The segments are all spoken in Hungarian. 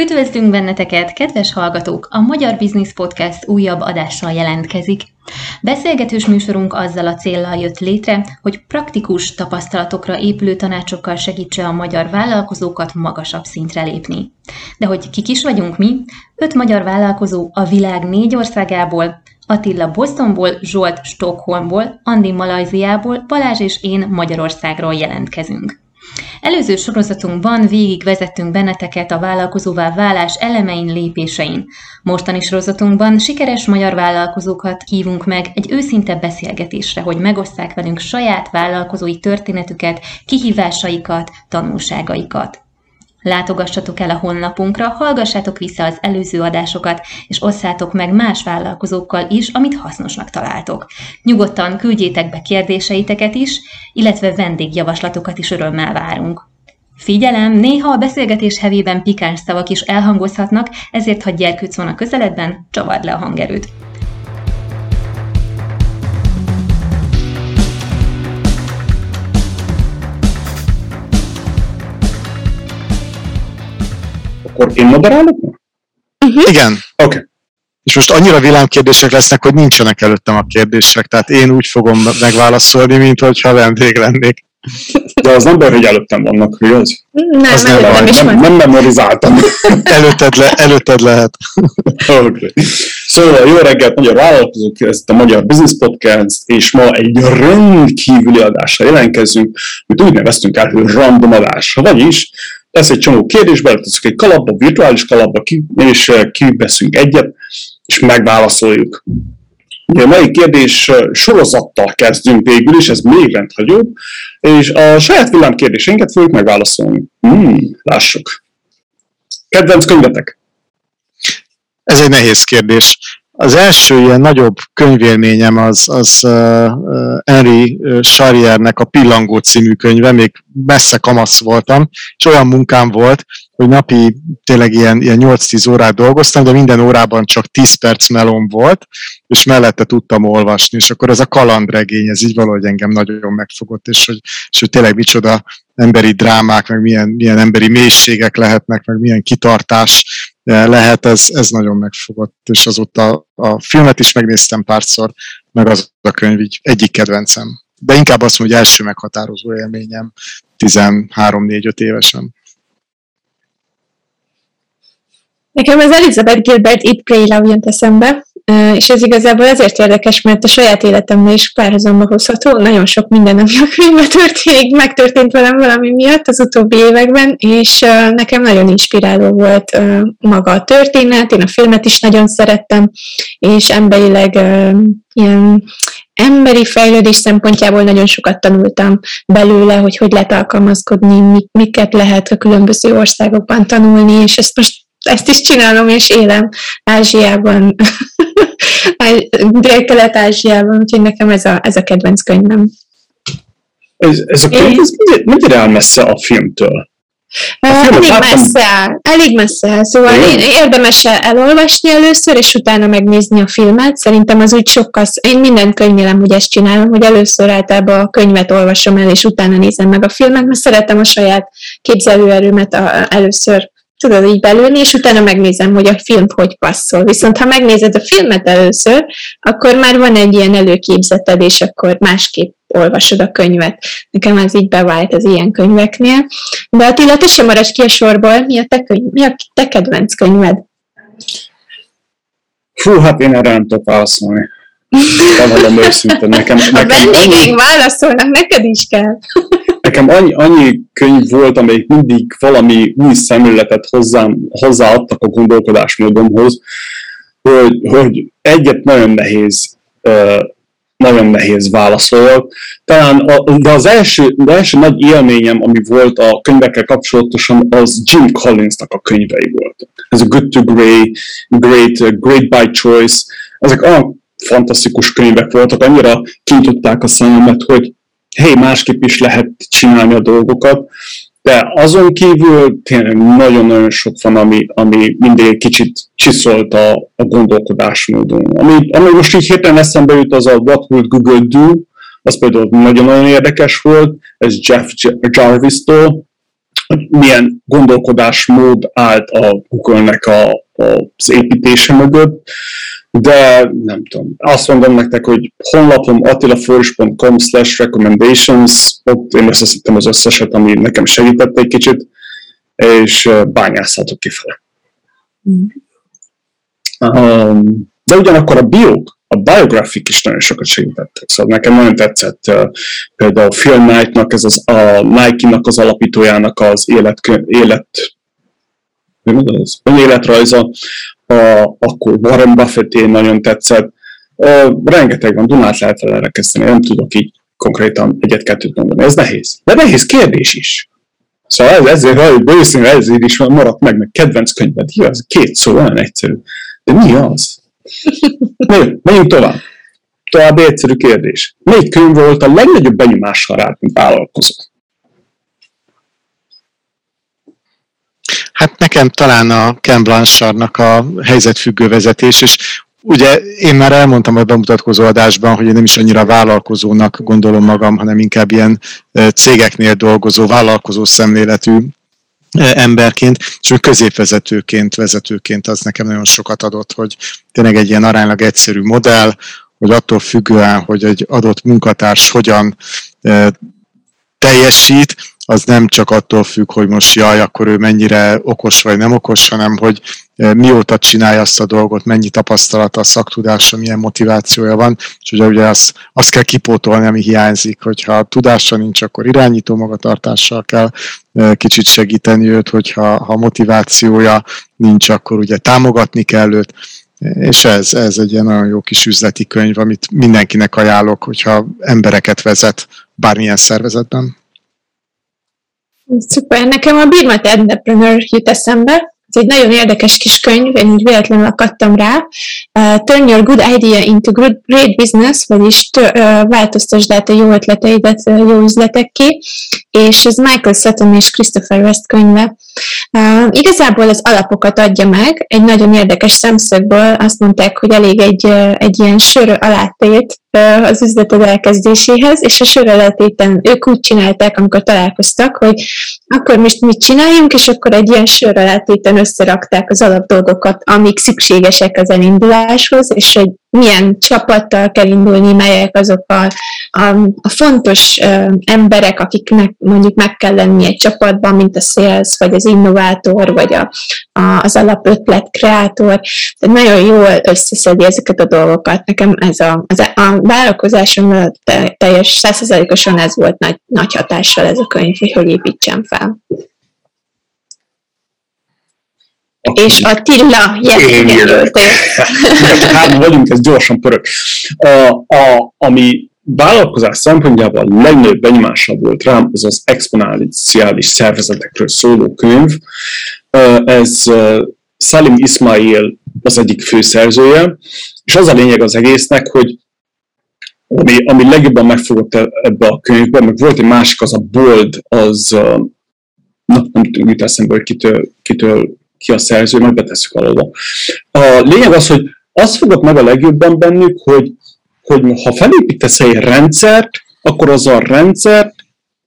Üdvözlünk benneteket, kedves hallgatók! A Magyar Business Podcast újabb adással jelentkezik. Beszélgetős műsorunk azzal a céllal jött létre, hogy praktikus tapasztalatokra épülő tanácsokkal segítse a magyar vállalkozókat magasabb szintre lépni. De hogy kik is vagyunk mi? Öt magyar vállalkozó a világ négy országából, Attila Bostonból, Zsolt Stockholmból, Andi Malajziából, Balázs és én Magyarországról jelentkezünk. Előző sorozatunkban végigvezettünk benneteket a vállalkozóvá válás elemein lépésein. Mostani sorozatunkban sikeres magyar vállalkozókat hívunk meg egy őszinte beszélgetésre, hogy megosszák velünk saját vállalkozói történetüket, kihívásaikat, tanulságaikat. Látogassatok el a honlapunkra, hallgassátok vissza az előző adásokat, és osszátok meg más vállalkozókkal is, amit hasznosnak találtok. Nyugodtan küldjétek be kérdéseiteket is, illetve vendégjavaslatokat is örömmel várunk. Figyelem, néha a beszélgetés hevében pikáns szavak is elhangozhatnak, ezért ha gyerkőc van a közeledben, csavard le a hangerőt. Akkor én moderálok? Uh-huh. Igen. Oké. Okay. És most annyira villámkérdések lesznek, hogy nincsenek előttem a kérdések, tehát én úgy fogom megválaszolni, mint hogyha vendég lennék. De az nem baj, hogy előttem vannak, hogy az? Nem, az nem, nem, nem, nem memorizáltam. előtted, le, előtted lehet. okay. Szóval jó reggelt, magyar vállalkozók, ez a Magyar Business Podcast, és ma egy rendkívüli adással jelentkezünk, amit úgy neveztünk el, hogy random adás. Vagyis lesz egy csomó kérdés, beleteszünk egy kalapba, virtuális kalapba, és eh, kiveszünk egyet, és megválaszoljuk. A mai kérdés sorozattal kezdünk végül is, ez még rendhagyóbb, és a saját villám kérdéseinket fogjuk megválaszolni. Hmm, lássuk. Kedvenc könyvetek? Ez egy nehéz kérdés. Az első ilyen nagyobb könyvélményem az, az uh, Henry Charriernek a Pillangó című könyve, még messze kamasz voltam, és olyan munkám volt, hogy napi tényleg ilyen, ilyen 8-10 órát dolgoztam, de minden órában csak 10 perc melom volt, és mellette tudtam olvasni, és akkor ez a kalandregény, ez így valahogy engem nagyon megfogott, és hogy, és hogy tényleg micsoda emberi drámák, meg milyen, milyen emberi mélységek lehetnek, meg milyen kitartás lehet, ez, ez nagyon megfogott, és azóta a filmet is megnéztem párszor, meg az a könyv így egyik kedvencem. De inkább azt mondom, hogy első meghatározó élményem 13-4-5 évesen. Nekem az Elizabeth Gilbert It Pray Love eszembe, és ez igazából azért érdekes, mert a saját életemben is párhuzamba hozható. Nagyon sok minden, ami a könyvben történik, megtörtént velem valami miatt az utóbbi években, és nekem nagyon inspiráló volt maga a történet, én a filmet is nagyon szerettem, és emberileg ilyen emberi fejlődés szempontjából nagyon sokat tanultam belőle, hogy hogy lehet alkalmazkodni, miket lehet a különböző országokban tanulni, és ezt most ezt is csinálom, és élem Ázsiában, Dél-Kelet-Ázsiában, úgyhogy nekem ez a, ez a kedvenc könyvem. Ez, ez a könyv, ez mennyire áll messze a filmtől? A elég messze áll, elég messze áll. Szóval én érdemes elolvasni először, és utána megnézni a filmet. Szerintem az úgy sokkal, én minden könyvélem úgy ezt csinálom, hogy először általában a könyvet olvasom el, és utána nézem meg a filmet, mert szeretem a saját képzelőerőmet a, először tudod így belülni, és utána megnézem, hogy a film hogy passzol. Viszont ha megnézed a filmet először, akkor már van egy ilyen előképzeted, és akkor másképp olvasod a könyvet. Nekem ez így bevált az ilyen könyveknél. De Attila, te sem maradj ki a sorból. Mi a te, könyv, mi a te kedvenc könyved? Fú, hát én erre nem tudok válaszolni. Bevallom őszintén, nekem, nekem a vendégeink válaszolnak, neked is kell. Nekem annyi, annyi könyv volt, amelyik mindig valami új szemléletet hozzám, hozzáadtak a gondolkodásmódomhoz, hogy, hogy egyet nagyon nehéz nagyon nehéz válaszol. Talán a, de az első, az első nagy élményem, ami volt a könyvekkel kapcsolatosan, az Jim Collinsnak a könyvei voltak. Ez a Good to Great, Great, Great by Choice. Ezek olyan fantasztikus könyvek voltak, annyira kintudták a szememet, hogy hé, másképp is lehet csinálni a dolgokat, de azon kívül tényleg nagyon-nagyon sok van, ami, ami mindig egy kicsit csiszolt a, a gondolkodásmódon. Ami, ami most így hirtelen eszembe jut, az a What Would Google Do, az például nagyon-nagyon érdekes volt, ez Jeff Jarvis-tól, milyen gondolkodásmód állt a Google-nek a, a, az építése mögött, de nem tudom, azt mondom nektek, hogy honlapom attilaforis.com slash recommendations, ott én összeszedtem az összeset, ami nekem segített egy kicsit, és bányászhatok kifele. Mm. Um, de ugyanakkor a biók, a biografik is nagyon sokat segítettek. Szóval nekem nagyon tetszett uh, például Phil Knight-nak, ez az, a Nike-nak az alapítójának az élet, élet az életrajza, a, akkor Warren buffett nagyon tetszett. Uh, rengeteg van, Dunát lehet vele kezdeni, nem tudok így konkrétan egyet-kettőt mondani. Ez nehéz. De nehéz kérdés is. Szóval ez, ezért, hogy őszintén ezért is maradt meg, meg kedvenc könyved. az két szó, olyan egyszerű. De mi az? menjünk tovább. További egyszerű kérdés. Melyik könyv volt a legnagyobb benyomással rád, mint vállalkozó? Hát nekem talán a Ken Blanchardnak a helyzetfüggő vezetés, és ugye én már elmondtam a bemutatkozó adásban, hogy én nem is annyira vállalkozónak gondolom magam, hanem inkább ilyen cégeknél dolgozó, vállalkozó szemléletű emberként, és középvezetőként, vezetőként az nekem nagyon sokat adott, hogy tényleg egy ilyen aránylag egyszerű modell, hogy attól függően, hogy egy adott munkatárs hogyan teljesít, az nem csak attól függ, hogy most jaj, akkor ő mennyire okos vagy nem okos, hanem hogy e, mióta csinálja azt a dolgot, mennyi tapasztalata, szaktudása, milyen motivációja van, és ugye, ugye azt, azt kell kipótolni, ami hiányzik, hogyha tudása nincs, akkor irányító magatartással kell e, kicsit segíteni őt, hogyha ha motivációja nincs, akkor ugye támogatni kell őt, és ez, ez egy ilyen nagyon jó kis üzleti könyv, amit mindenkinek ajánlok, hogyha embereket vezet bármilyen szervezetben. Szuper, nekem a Birmat Entrepreneur jut eszembe, ez egy nagyon érdekes kis könyv, én így véletlenül akadtam rá. Uh, Turn your good idea into great business, vagyis uh, változtasd át a jó ötleteidet uh, jó üzletekké, és ez Michael Sutton és Christopher West könyve. Uh, igazából az alapokat adja meg, egy nagyon érdekes szemszögből azt mondták, hogy elég egy, uh, egy ilyen sör alátét az üzleted elkezdéséhez, és a sörreletéten ők úgy csinálták, amikor találkoztak, hogy akkor most mit csináljunk, és akkor egy ilyen sörreletéten összerakták az alapdolgokat, amik szükségesek az elinduláshoz, és hogy milyen csapattal kell indulni, melyek azok a, a, a fontos uh, emberek, akiknek mondjuk meg kell lenni egy csapatban, mint a sales, vagy az innovátor, vagy a, a, az alapötlet kreátor. Tehát nagyon jól összeszedi ezeket a dolgokat. Nekem ez a, az, a vállalkozásom teljes százszerzalékosan ez volt nagy, nagy hatással ez a könyv, hogy hogy építsem fel. És Attila, igen, Hát vagyunk, ez gyorsan pörög. A, a, ami vállalkozás szempontjából a legnagyobb benyomása volt rám, az az exponenciális szervezetekről szóló könyv. Ez Salim Ismail az egyik főszerzője, és az a lényeg az egésznek, hogy ami, ami legjobban megfogott e, ebbe a könyvbe, meg volt egy másik, az a Bold, az nem, nem jut eszembe, hogy kitől, kitől ki a szerző, majd betesszük alól. A lényeg az, hogy azt fogok meg a legjobban bennük, hogy, hogy ha felépítesz egy rendszert, akkor az a rendszert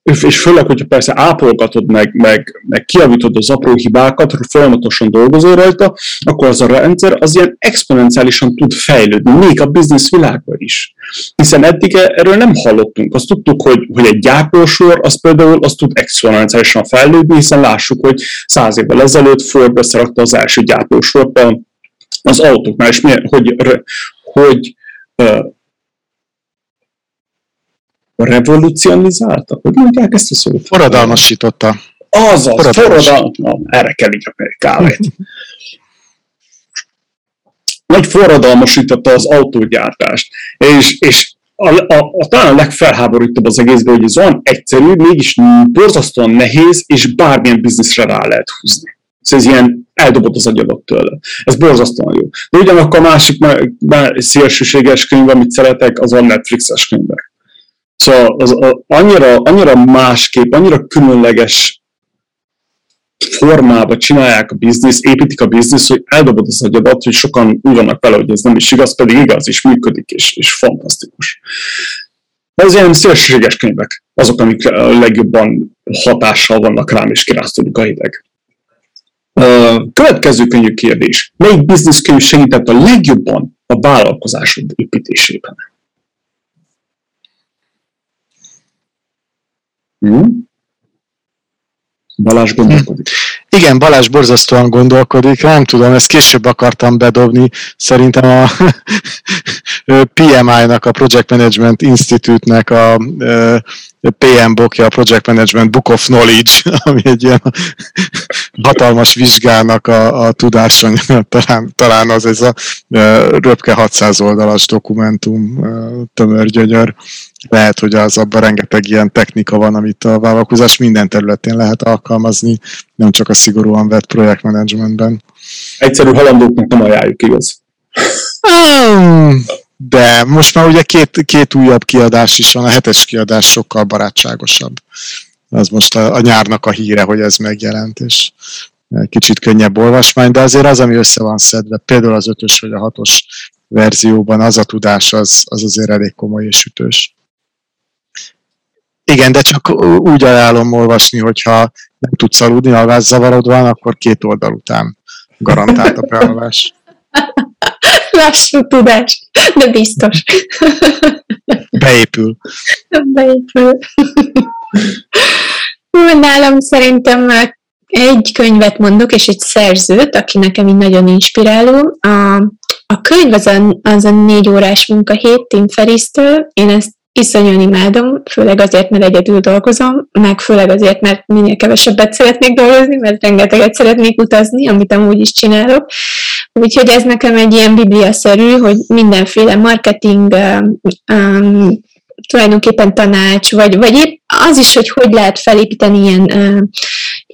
és főleg, hogyha persze ápolgatod meg, meg, meg kiavítod az apró hibákat, folyamatosan dolgozol rajta, akkor az a rendszer az ilyen exponenciálisan tud fejlődni, még a biznisz világban is. Hiszen eddig erről nem hallottunk. Azt tudtuk, hogy, hogy egy gyártósor, az például az tud exponenciálisan fejlődni, hiszen lássuk, hogy száz évvel ezelőtt Ford beszerakta az első gyártósort az autóknál, és milyen, hogy, hogy revolucionizálta? Hogy mondják ezt a szót? Forradalmasította. Azaz, forradalmas. Na, erre kell így a kávét. Nagy forradalmasította az autógyártást. És, és a, a, a, talán a legfelháborítóbb az egészben, hogy ez olyan egyszerű, mégis borzasztóan nehéz, és bármilyen bizniszre rá lehet húzni. Ez ilyen eldobott az agyadat tőle. Ez borzasztóan jó. De ugyanakkor a másik szélsőséges könyv, amit szeretek, az a Netflixes könyvek. Szóval az, az annyira, annyira másképp, annyira különleges formába csinálják a biznisz, építik a biznisz, hogy eldobod az agyadat, hogy sokan úgy vannak vele, hogy ez nem is igaz, pedig igaz, és működik, és, és fantasztikus. Ez ilyen szélsőséges könyvek, azok, amik legjobban hatással vannak rám, és kiráztódik a hideg. Következő könnyű kérdés. Melyik bizniszkönyv segített a legjobban a vállalkozásod építésében? Hmm? Balázs gondolkodik. Igen, Balázs borzasztóan gondolkodik, nem tudom, ezt később akartam bedobni. Szerintem a PMI-nak, a Project Management Institute-nek a PM bokja, a Project Management Book of Knowledge, ami egy ilyen hatalmas vizsgának a, a tudásanyag, talán, talán az ez a röpke 600 oldalas dokumentum tömörgyönyör. Lehet, hogy az abban rengeteg ilyen technika van, amit a vállalkozás minden területén lehet alkalmazni, nem csak a szigorúan vett projektmenedzsmentben. Egyszerű halandóknak nem ajánljuk, igaz? De most már ugye két, két újabb kiadás is van, a hetes kiadás sokkal barátságosabb. Az most a, a nyárnak a híre, hogy ez megjelent, és kicsit könnyebb olvasmány, de azért az, ami össze van szedve, például az ötös vagy a hatos verzióban, az a tudás, az, az azért elég komoly és ütős. Igen, de csak úgy ajánlom olvasni, hogyha nem tudsz aludni, alvászavarod van, akkor két oldal után garantált a bealvás. Lassú tudás, de biztos. Beépül. Beépül. Nálam szerintem egy könyvet mondok, és egy szerzőt, aki nekem így nagyon inspiráló. A, a könyv az a, az a négy órás munkahét Tim Ferriss-től. Én ezt iszonyan imádom, főleg azért, mert egyedül dolgozom, meg főleg azért, mert minél kevesebbet szeretnék dolgozni, mert rengeteget szeretnék utazni, amit amúgy is csinálok. Úgyhogy ez nekem egy ilyen bibliaszerű, hogy mindenféle marketing um, tulajdonképpen tanács, vagy, vagy épp az is, hogy hogy lehet felépíteni ilyen uh,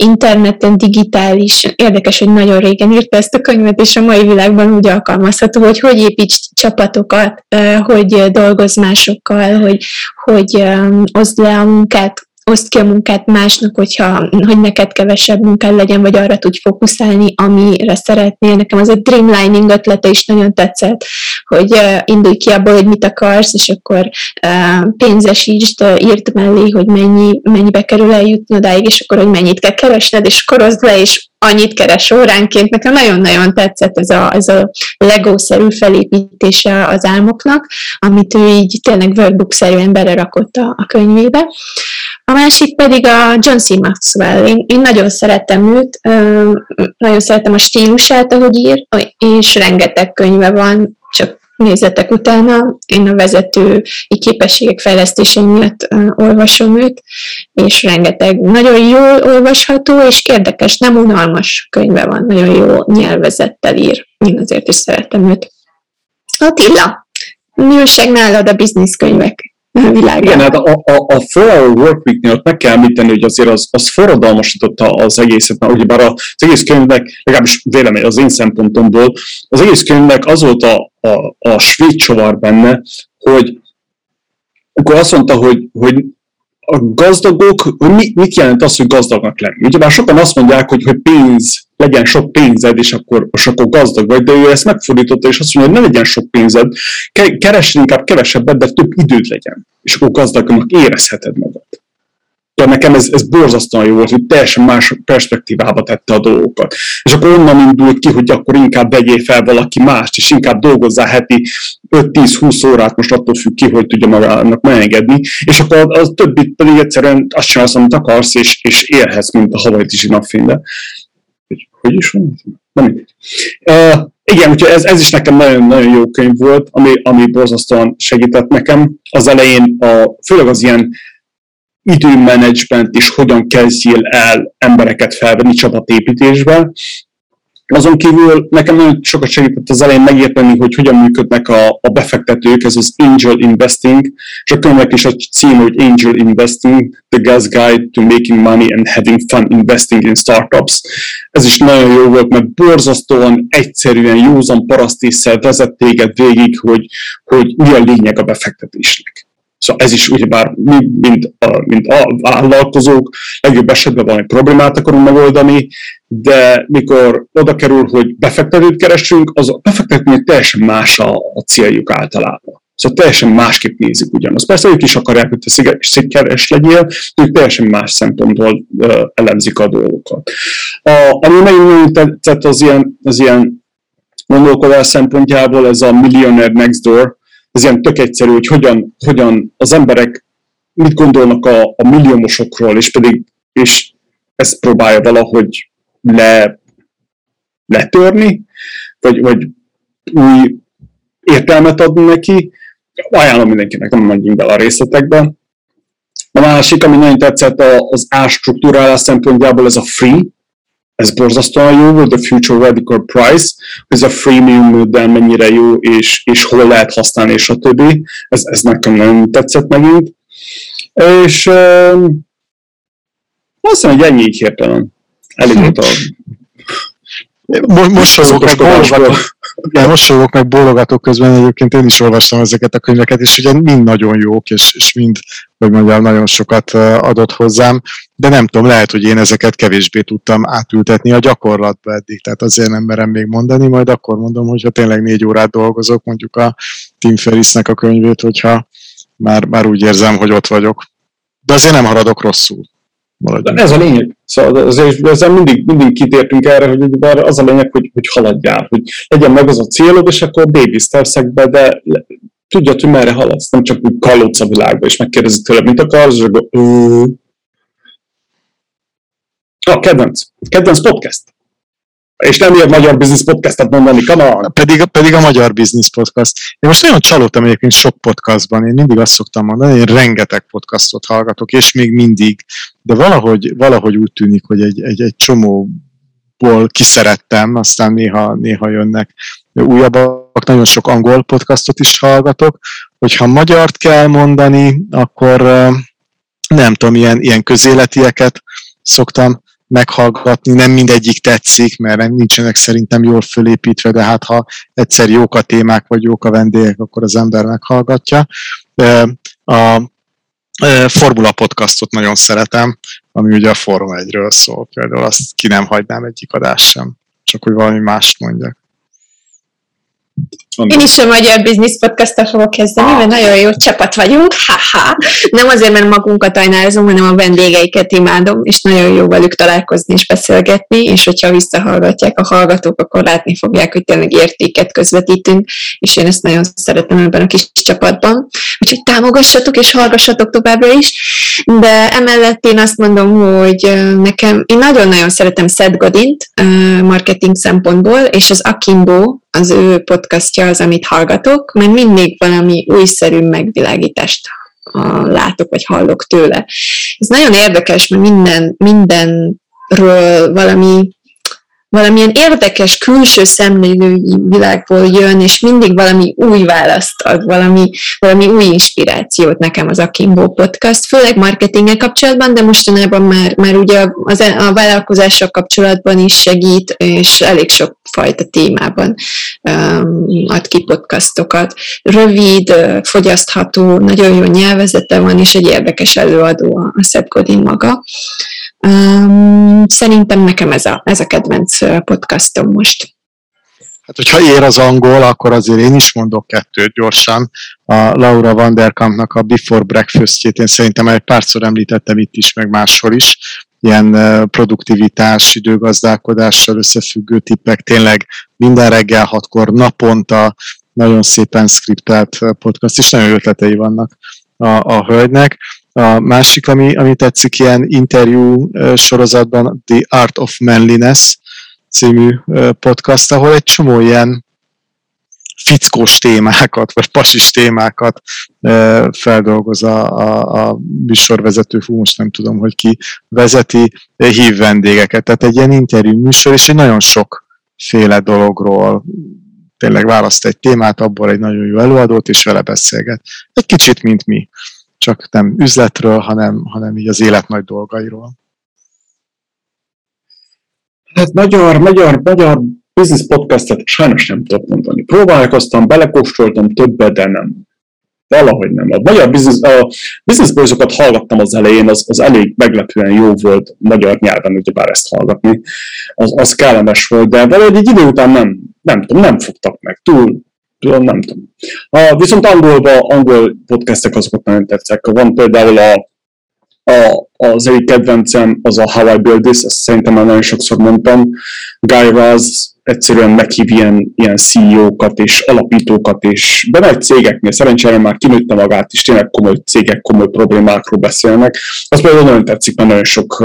interneten, digitális, érdekes, hogy nagyon régen írta ezt a könyvet, és a mai világban úgy alkalmazható, hogy hogy építs csapatokat, uh, hogy dolgozz másokkal, hogy, hogy um, oszd le a munkát oszt ki a munkát másnak, hogyha, hogy neked kevesebb munkád legyen, vagy arra tudj fókuszálni, amire szeretnél. Nekem az a dreamlining ötlete is nagyon tetszett, hogy uh, indulj ki abból, hogy mit akarsz, és akkor uh, pénzesítsd, uh, mellé, hogy mennyi, mennyibe kerül eljutni odáig, és akkor, hogy mennyit kell keresned, és korozd le, és annyit keres óránként. Nekem nagyon-nagyon tetszett ez a, ez a Lego-szerű felépítése az álmoknak, amit ő így tényleg workbook-szerűen rakott a, a könyvébe. A másik pedig a John C. Maxwell. Én, én nagyon szeretem őt, nagyon szeretem a stílusát, ahogy ír, és rengeteg könyve van, csak nézetek utána. Én a vezető képességek fejlesztése miatt olvasom őt, és rengeteg nagyon jól olvasható, és érdekes, nem unalmas könyve van, nagyon jó nyelvezettel ír. Én azért is szeretem őt. Attila, mi újság nálad a bizniszkönyvek világában. Igen, hát a, a, a 4-hour workweek-nél meg kell említeni, hogy azért az, az forradalmasította az egészet, mert ugyebár az egész könyvnek, legalábbis vélemény az én szempontomból, az egész könyvnek az volt a, a, a svéd csavar benne, hogy akkor azt mondta, hogy, hogy a gazdagok, hogy mi, mit jelent az, hogy gazdagnak lenni. Ugyebár sokan azt mondják, hogy, hogy pénz, legyen sok pénzed, és akkor, és akkor gazdag vagy, de ő ezt megfordította, és azt mondja, hogy ne legyen sok pénzed, keresd inkább kevesebbet, de több időd legyen, és akkor gazdagnak érezheted magad ja, nekem ez, ez borzasztóan jó volt, hogy teljesen más perspektívába tette a dolgokat. És akkor onnan indult ki, hogy akkor inkább vegyél fel valaki mást, és inkább dolgozzál heti 5-10-20 órát, most attól függ ki, hogy tudja magának megengedni, és akkor az többit pedig egyszerűen azt csinálsz, amit akarsz, és, és élhetsz, mint a havai napfénybe. Hogy, hogy is van? Nem igen, úgyhogy ez, ez is nekem nagyon-nagyon jó könyv volt, ami, ami borzasztóan segített nekem. Az elején, a, főleg az ilyen időmenedzsment is hogyan kezdjél el embereket felvenni csapatépítésbe. Azon kívül nekem nagyon sokat segített az elején megérteni, hogy hogyan működnek a, a befektetők, ez az Angel Investing, és a is a cím, hogy Angel Investing, The Gas Guide to Making Money and Having Fun Investing in Startups. Ez is nagyon jó volt, mert borzasztóan egyszerűen, józan parasztésszel vezet téged végig, hogy, hogy mi a lényeg a befektetésnek. Szóval ez is ugyebár mi, mint, a, mint a vállalkozók, legjobb esetben valami problémát akarunk megoldani, de mikor oda kerül, hogy befektetőt keresünk, az a befektetőnek teljesen más a, a céljuk általában. Szóval teljesen másképp nézik ugyanaz. Persze ők is akarják, hogy te sikeres legyél, ők teljesen más szempontból uh, elemzik a dolgokat. A, ami nagyon tetszett az ilyen, az ilyen gondolkodás szempontjából, ez a Millionaire Next Door, ez ilyen tök egyszerű, hogy hogyan, hogyan az emberek mit gondolnak a, a milliómosokról, és pedig és ezt próbálja valahogy le, letörni, vagy, vagy új értelmet adni neki. Ajánlom mindenkinek, nem menjünk bele a részletekbe. A másik, ami nagyon tetszett az ástruktúrálás szempontjából, ez a free, ez borzasztóan jó volt, a Future Radical Price, ez a freemium modell mennyire jó, és, és hol lehet használni, és a többi. Ez, ez nekem nagyon tetszett megint. És um, azt hiszem, hogy ennyi hirtelen. Elég volt a mosolygok meg bólogatok, igen, mosolygok meg bólogatok közben, egyébként én is olvastam ezeket a könyveket, és ugye mind nagyon jók, és, és mind, hogy mondjam, nagyon sokat adott hozzám, de nem tudom, lehet, hogy én ezeket kevésbé tudtam átültetni a gyakorlatba eddig, tehát azért nem merem még mondani, majd akkor mondom, hogyha tényleg négy órát dolgozok, mondjuk a Tim Ferrisnek a könyvét, hogyha már, már úgy érzem, hogy ott vagyok. De azért nem haradok rosszul maradjunk. Ez a lényeg. Szóval azért ezzel mindig, mindig kitértünk erre, hogy az a lényeg, hogy, hogy haladjál, hogy legyen meg az a célod, és akkor baby steps de tudja, hogy merre haladsz, nem csak úgy kallódsz a világba, és megkérdezed tőle, mit akarsz, és akkor... A kedvenc. Kedvenc podcast. És nem ilyen magyar business podcastet mondani, come on. Pedig, pedig a magyar business podcast. Én most nagyon csalódtam egyébként sok podcastban, én mindig azt szoktam mondani, én rengeteg podcastot hallgatok, és még mindig, de valahogy, valahogy úgy tűnik, hogy egy, egy, egy csomóból kiszerettem, aztán néha, néha jönnek újabbak, nagyon sok angol podcastot is hallgatok, hogyha magyart kell mondani, akkor nem tudom, ilyen, ilyen közéletieket szoktam meghallgatni, nem mindegyik tetszik, mert nincsenek szerintem jól fölépítve, de hát ha egyszer jók a témák, vagy jók a vendégek, akkor az ember meghallgatja. A Formula podcastot nagyon szeretem, ami ugye a Forma 1-ről szól, például azt ki nem hagynám egyik adás sem, csak hogy valami mást mondjak. Én is a Magyar Business podcast fogok kezdeni, mert nagyon jó csapat vagyunk, haha. Nem azért, mert magunkat ajnálozunk, hanem a vendégeiket imádom, és nagyon jó velük találkozni és beszélgetni, és hogyha visszahallgatják a hallgatók, akkor látni fogják, hogy tényleg értéket közvetítünk, és én ezt nagyon szeretem ebben a kis csapatban. Úgyhogy támogassatok és hallgassatok továbbra is, de emellett én azt mondom, hogy nekem, én nagyon-nagyon szeretem Seth Godint marketing szempontból, és az Akimbo, az ő podcastja az, amit hallgatok, mert mindig valami újszerű megvilágítást látok, vagy hallok tőle. Ez nagyon érdekes, mert minden, mindenről valami valamilyen érdekes külső szemlélői világból jön, és mindig valami új választ ad, valami, valami új inspirációt nekem az Akimbo podcast, főleg marketinggel kapcsolatban, de mostanában már, már ugye az, a vállalkozással kapcsolatban is segít, és elég sok fajta témában um, ad ki podcastokat. Rövid, fogyasztható, nagyon jó nyelvezete van, és egy érdekes előadó a Seth Godin maga. Um, szerintem nekem ez a, ez a kedvenc podcastom most. Hát, hogyha ér az angol, akkor azért én is mondok kettőt gyorsan. A Laura Vanderkampnak a Before Breakfast-jét én szerintem egy párszor említettem itt is, meg máshol is. Ilyen produktivitás, időgazdálkodással összefüggő tippek, tényleg minden reggel hatkor, naponta, nagyon szépen skriptelt podcast, és nagyon ötletei vannak a, a hölgynek. A másik, ami, ami tetszik ilyen interjú sorozatban, The Art of Manliness című podcast, ahol egy csomó ilyen fickós témákat, vagy pasis témákat feldolgoz a, a, a műsorvezető, fú, most nem tudom, hogy ki vezeti, hív vendégeket. Tehát egy ilyen interjú műsor, és egy nagyon sok féle dologról tényleg választ egy témát, abból egy nagyon jó előadót, és vele beszélget. Egy kicsit, mint mi csak nem üzletről, hanem, hanem így az élet nagy dolgairól. Hát magyar, magyar, magyar business podcastet sajnos nem tudok mondani. Próbálkoztam, belekóstoltam többet, de nem. Valahogy nem. A magyar business, a business boys hallgattam az elején, az, az elég meglepően jó volt magyar nyelven, ugye bár ezt hallgatni. Az, az kellemes volt, de valahogy egy idő után nem, nem tudom, nem fogtak meg. Túl, nem tudom. A, viszont angolban, angol podcastek azokat nagyon tetszek. Van például a, a, az egyik kedvencem, az a How I Build This, ezt szerintem már nagyon sokszor mondtam. Guy Raz egyszerűen meghív ilyen, ilyen CEO-kat és alapítókat, és be nagy cégeknél, szerencsére már kinőtte magát, és tényleg komoly cégek, komoly problémákról beszélnek. Az például nagyon tetszik, mert nagyon sok,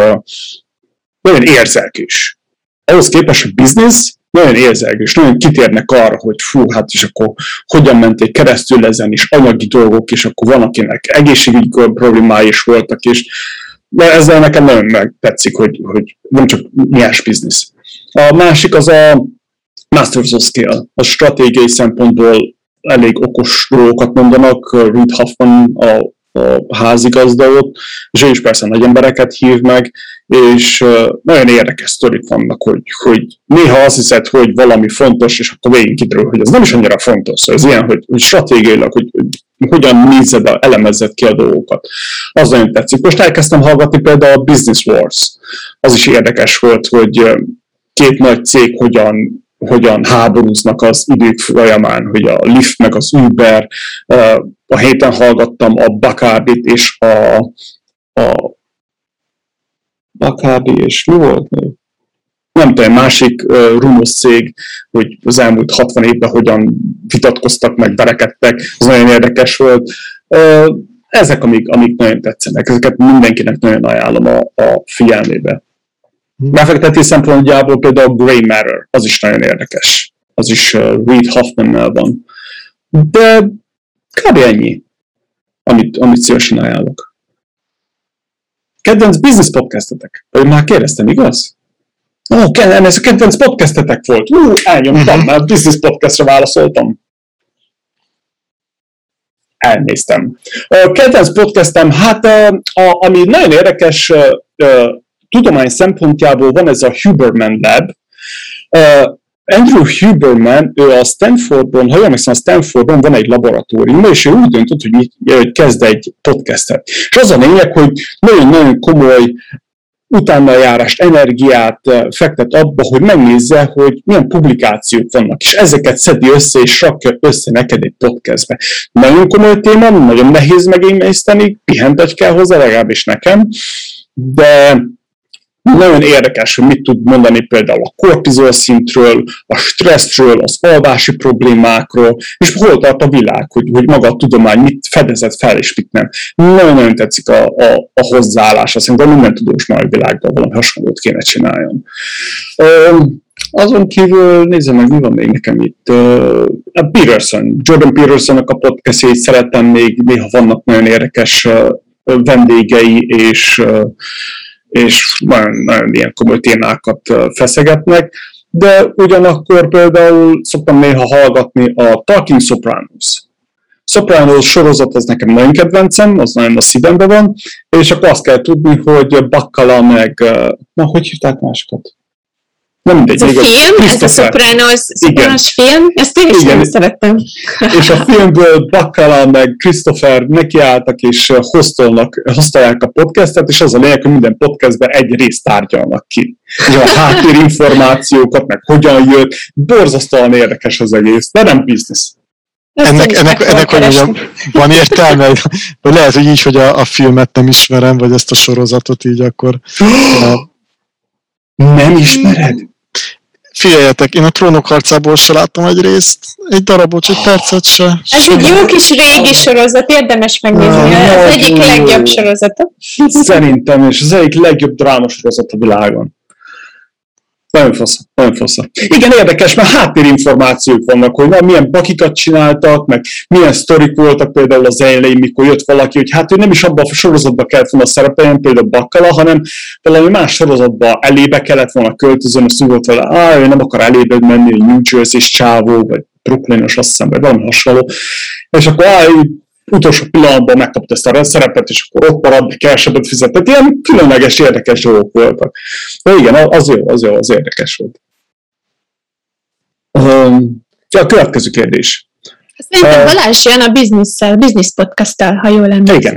nagyon érzelkés. Ahhoz képest a biznisz nagyon érzelgős, nagyon kitérnek arra, hogy fú, hát és akkor hogyan menték keresztül ezen, és anyagi dolgok, és akkor van, akinek egészségügyi problémái is voltak, és de ezzel nekem nagyon megtetszik, hogy, hogy nem csak nyers biznisz. A másik az a Masters of Skill. A stratégiai szempontból elég okos dolgokat mondanak. Reed Hoffman a, a házigazda ott, és ő is persze nagy embereket hív meg, és nagyon érdekes sztorik vannak, hogy, hogy néha azt hiszed, hogy valami fontos, és akkor végig kiderül, hogy ez nem is annyira fontos. Szóval ez ilyen, hogy, hogy stratégiailag, hogy, hogy hogyan nézed, elemezed ki a dolgokat. Az nagyon tetszik. Most elkezdtem hallgatni például a Business Wars. Az is érdekes volt, hogy két nagy cég hogyan hogyan háborúznak az idők folyamán, hogy a Lyft meg az Uber, a héten hallgattam a Bacardit és a, a Bacardi és mi volt még? Nem tudom, másik uh, rumos cég, hogy az elmúlt 60 évben hogyan vitatkoztak, meg berekedtek, ez nagyon érdekes volt. Uh, ezek, amik, amik nagyon tetszenek, ezeket mindenkinek nagyon ajánlom a, a figyelmébe. Hmm. Befektetés szempontjából például Grey Matter, az is nagyon érdekes. Az is uh, Reed Hoffmannel van. De kb. ennyi, amit, amit szívesen ajánlok. Kedvenc business podcastetek? Ő már kérdeztem, igaz? Ó, oh, ez a kedvenc podcastetek volt. Ú, elnyomtam, mert business podcastra válaszoltam. Elnéztem. A kedvenc podcastem, hát a, a, ami nagyon érdekes a, a, tudomány szempontjából van ez a Huberman Lab. A, Andrew Huberman, ő a Stanfordon, ha jól emlékszem, a Stanfordon van egy laboratórium, és ő úgy döntött, hogy, hogy kezd egy podcastet. És az a lényeg, hogy nagyon-nagyon komoly utánajárást, energiát fektet abba, hogy megnézze, hogy milyen publikációk vannak, és ezeket szedi össze, és rakja össze neked egy podcastbe. Nagyon komoly téma, nagyon nehéz megémészteni, pihentet kell hozzá, legalábbis nekem, de nagyon érdekes, hogy mit tud mondani például a kortizol szintről, a stresszről, az alvási problémákról, és hol tart a világ, hogy, hogy maga a tudomány mit fedezett fel, és mit nem. Nagyon-nagyon tetszik a, a, a hozzáállása, szerintem minden tudós már a világban valami hasonlót kéne csináljon. Azon kívül nézzem meg, mi van még nekem itt. A Peterson, Jordan Petersonnak a podcastjét szeretem még, néha vannak nagyon érdekes vendégei, és és nagyon, nagyon ilyen komoly témákat feszegetnek, de ugyanakkor például szoktam néha hallgatni a Talking Sopranos. Sopranos sorozat az nekem nagyon kedvencem, az nagyon a szívemben van, és akkor azt kell tudni, hogy Bakkala meg, na, hogy hívták másokat? Nem mindegy. Ez a film, ez a Sopranos, Sopranos film, ezt én is Igen. szerettem. És a filmből Bacala meg Christopher nekiálltak és hoztolnak, hoztolják a podcastet, és az a lényeg, hogy minden podcastben egy részt tárgyalnak ki. És a háttérinformációkat, meg hogyan jött, borzasztóan érdekes az egész, de nem biznisz. ennek, ennek, ennek hogy mondjam, van értelme? Vagy lehet, hogy így, hogy a, a filmet nem ismerem, vagy ezt a sorozatot így akkor... Nem ismered? Figyeljetek, én a trónok harcából se láttam egy részt, egy darabot, egy percet se. Ez egy jó kis régi sorozat, érdemes megnézni. Ez az egyik legjobb sorozata. Szerintem, és az egyik legjobb drámasorozat a világon. Nagyon fasz, nagyon fasz. Igen, érdekes, mert háttérinformációk vannak, hogy na, milyen bakikat csináltak, meg milyen sztorik voltak például az elején, mikor jött valaki, hogy hát ő nem is abban a sorozatban kellett volna szerepeljen, például Bakkala, hanem valami más sorozatban elébe kellett volna költözön, és volt vele, á, nem akar elébe menni, hogy New Jersey és csávó, vagy Brooklynos, azt hiszem, vagy valami hasonló. És akkor á, utolsó pillanatban megkapta ezt a szerepet, és akkor ott maradt, de kevesebbet fizetett. Ilyen különleges, érdekes dolgok voltak. De igen, az jó, az jó, az érdekes volt. Um, a következő kérdés. Szerintem uh, Balázs jön a bizniszsel, biznisz podcasttal, ha jól emlékszem.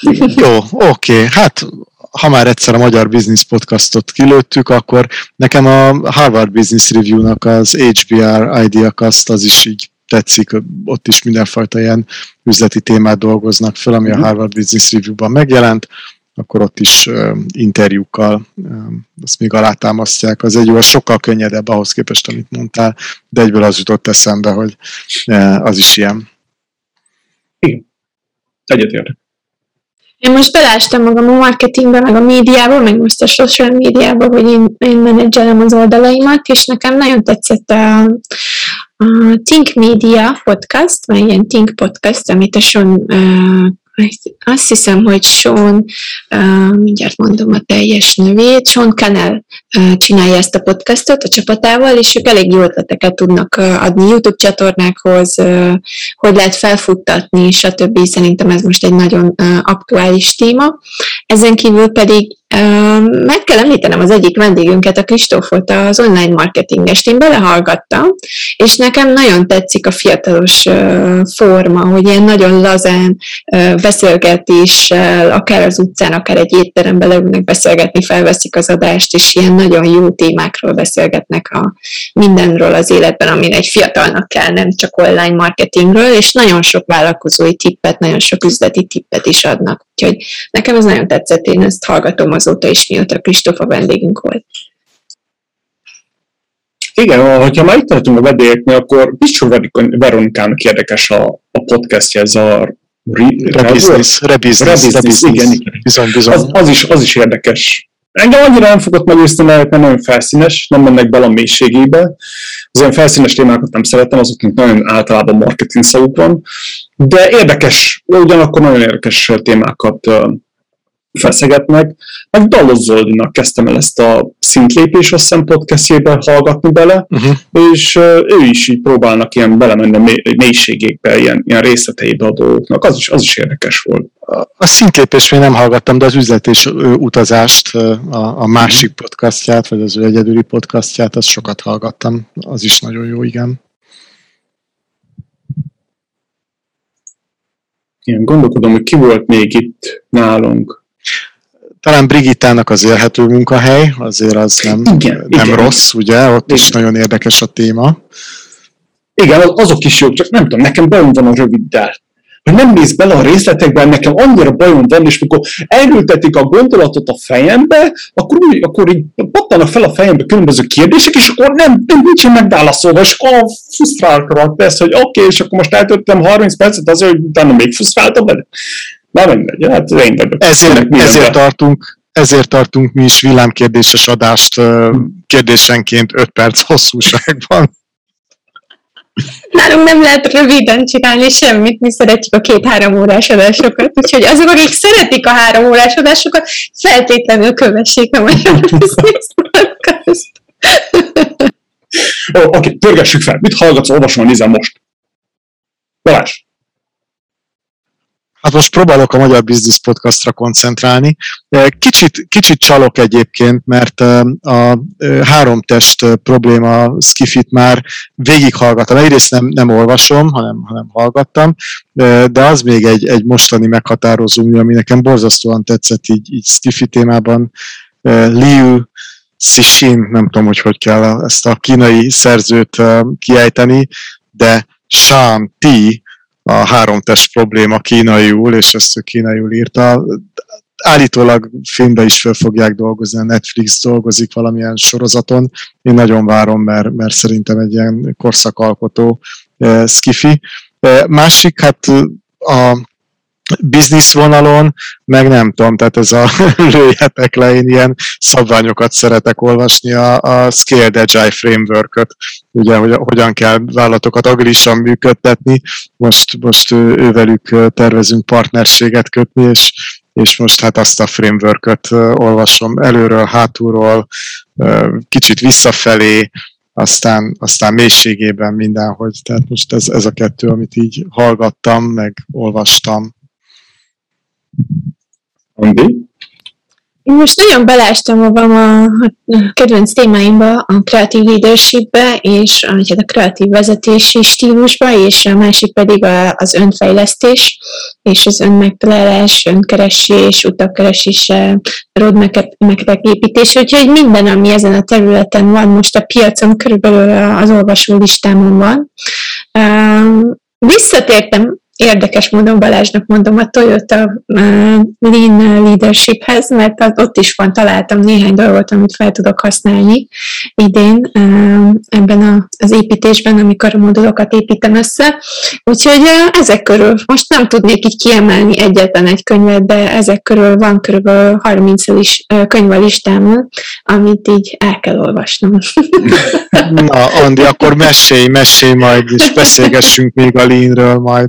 Igen. Jó, oké. Okay. Hát, ha már egyszer a Magyar Business Podcastot kilőttük, akkor nekem a Harvard Business Review-nak az HBR Ideacast az is így tetszik, ott is mindenfajta ilyen üzleti témát dolgoznak fel, ami a mhm. Harvard Business Review-ban megjelent, akkor ott is uh, interjúkkal um, azt még alátámasztják. Az egy sokkal könnyedebb ahhoz képest, amit mondtál, de egyből az jutott eszembe, hogy uh, az is ilyen. Igen. Egyetértek. Én most belástam magam a marketingbe, meg a médiába, meg most a social médiába, hogy én, én menedzselem az oldalaimat, és nekem nagyon tetszett a, a Think Media podcast, vagy ilyen Think podcast, amit a uh, azt hiszem, hogy Sean, mindjárt mondom a teljes nevét, Sean Canel csinálja ezt a podcastot a csapatával, és ők elég jó ötleteket tudnak adni YouTube csatornákhoz, hogy lehet felfuttatni, stb. Szerintem ez most egy nagyon aktuális téma. Ezen kívül pedig meg kell említenem az egyik vendégünket, a Kristófot, az online marketingest. Én belehallgattam, és nekem nagyon tetszik a fiatalos forma, hogy ilyen nagyon lazán beszélgetéssel, akár az utcán, akár egy étteremben leülnek beszélgetni, felveszik az adást, és ilyen nagyon jó témákról beszélgetnek a mindenről az életben, amire egy fiatalnak kell, nem csak online marketingről, és nagyon sok vállalkozói tippet, nagyon sok üzleti tippet is adnak. Úgyhogy nekem ez nagyon tetszett, én ezt hallgatom azóta is, mióta Kristóf a vendégünk volt. Igen, hogyha már itt tartunk a vendégeknél, akkor Picsó Veronikának érdekes a, a podcastja, ez a Rebusiness, rebusiness, igen, igen. Bizony, bizony. Az, az, is, az is érdekes. Engem annyira nem fogott megőszni, mert nagyon felszínes, nem mennek bele a mélységébe. Az olyan felszínes témákat nem szeretem, azoknak nagyon általában marketing szavuk van, de érdekes, ugyanakkor nagyon érdekes témákat feszegetnek, meg Dallos Zoldinak kezdtem el ezt a szintlépés, azt hiszem podcastjébe hallgatni bele, uh-huh. és ő is így próbálnak ilyen belemenni a mélységékbe, ilyen, ilyen részleteibe a dolgoknak, az is, az is érdekes volt. A szintlépés még nem hallgattam, de az üzlet és utazást, a, a másik podcastját, vagy az ő egyedüli podcastját, azt sokat hallgattam, az is nagyon jó, igen. Igen, gondolkodom, hogy ki volt még itt nálunk talán Brigittának az élhető munkahely, azért az nem, igen, nem igen, rossz, ugye, ott igen. is nagyon érdekes a téma. Igen, azok is jók, csak nem tudom, nekem bajom van a röviddel. Hogy nem mész bele a részletekben, nekem annyira bajom van, és mikor elültetik a gondolatot a fejembe, akkor, úgy, akkor így pattanak fel a fejembe különböző kérdések, és akkor nem, nem nincsen megválaszolva, és akkor frusztráltak persze, hogy oké, okay, és akkor most eltöltöttem 30 percet azért, hogy utána még frusztráltam vele. Na mindegy, hát én vagyok. Ezért, ezért tartunk, ezért tartunk mi is villámkérdéses adást kérdésenként 5 perc hosszúságban. Nálunk nem lehet röviden csinálni semmit, mi szeretjük a két-három órás adásokat, úgyhogy azok, akik szeretik a három órás adásokat, feltétlenül kövessék a Podcast. Oké, okay, törgessük fel. Mit hallgatsz, olvasom, nézem most? Balázs! Hát most próbálok a Magyar Business Podcastra koncentrálni. Kicsit, kicsit csalok egyébként, mert a három test probléma skifit már végighallgattam. Egyrészt nem, nem olvasom, hanem, hanem hallgattam, de az még egy, egy mostani meghatározó ami nekem borzasztóan tetszett így, így skifi témában. Liu Sishin, nem tudom, hogy hogy kell ezt a kínai szerzőt kiejteni, de Shan Ti, a három test probléma kínaiul, és ezt ő kínaiul írta. Állítólag filmbe is föl fogják dolgozni, a Netflix dolgozik valamilyen sorozaton. Én nagyon várom, mert, mert szerintem egy ilyen korszakalkotó eh, skifi. Eh, másik, hát a biznisz vonalon, meg nem tudom, tehát ez a lőjetek le, én ilyen szabványokat szeretek olvasni, a, a Scaled Agile Framework-öt, ugye, hogy hogyan kell vállalatokat agilisan működtetni, most, most ővelük tervezünk partnerséget kötni, és, és most hát azt a framework olvasom előről, hátulról, kicsit visszafelé, aztán, aztán mélységében mindenhogy. Tehát most ez, ez a kettő, amit így hallgattam, meg olvastam. Andi? Én most nagyon belástam magam a, a kedvenc témáimba, a kreatív leadershipbe, és a, a kreatív vezetési stílusba, és a másik pedig a, az önfejlesztés, és az önmegtalálás, önkeresés, utakkeresés, roadmap építés, úgyhogy minden, ami ezen a területen van, most a piacon körülbelül az olvasó listámon van. Visszatértem érdekes módon Balázsnak mondom a Toyota Lean Leadershiphez, mert ott is van, találtam néhány dolgot, amit fel tudok használni idén ebben az építésben, amikor a modulokat építem össze. Úgyhogy ezek körül, most nem tudnék így kiemelni egyetlen egy könyvet, de ezek körül van kb. 30 is, könyv a listámon, amit így el kell olvasnom. Na, Andi, akkor mesélj, mesélj majd, és beszélgessünk még a Leanről majd.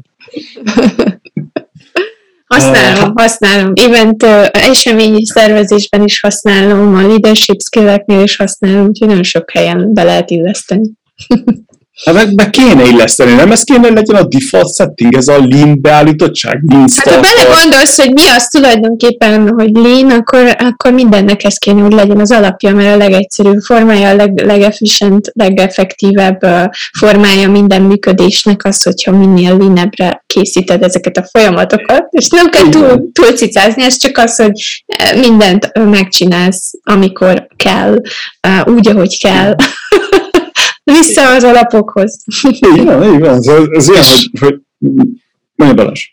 Használom, használom. Event eseményi szervezésben is használom, a leadership skill is használom, úgyhogy nagyon sok helyen be lehet illeszteni. Hát meg, meg kéne illeszteni, nem? Ez kéne legyen a default setting, ez a lean beállítottság, lean Hát ha belegondolsz, hogy mi az tulajdonképpen, hogy lean, akkor, akkor mindennek ez kéne, hogy legyen az alapja, mert a legegyszerűbb formája, a leg, legefficient, legeffektívebb formája minden működésnek az, hogyha minél leanebbre készíted ezeket a folyamatokat, és nem kell túl, túl cicázni, ez csak az, hogy mindent megcsinálsz, amikor kell, úgy, ahogy kell. Vissza az alapokhoz. Így van, így van. Ez, ez ilyen, hogy, hogy mondja Balázs.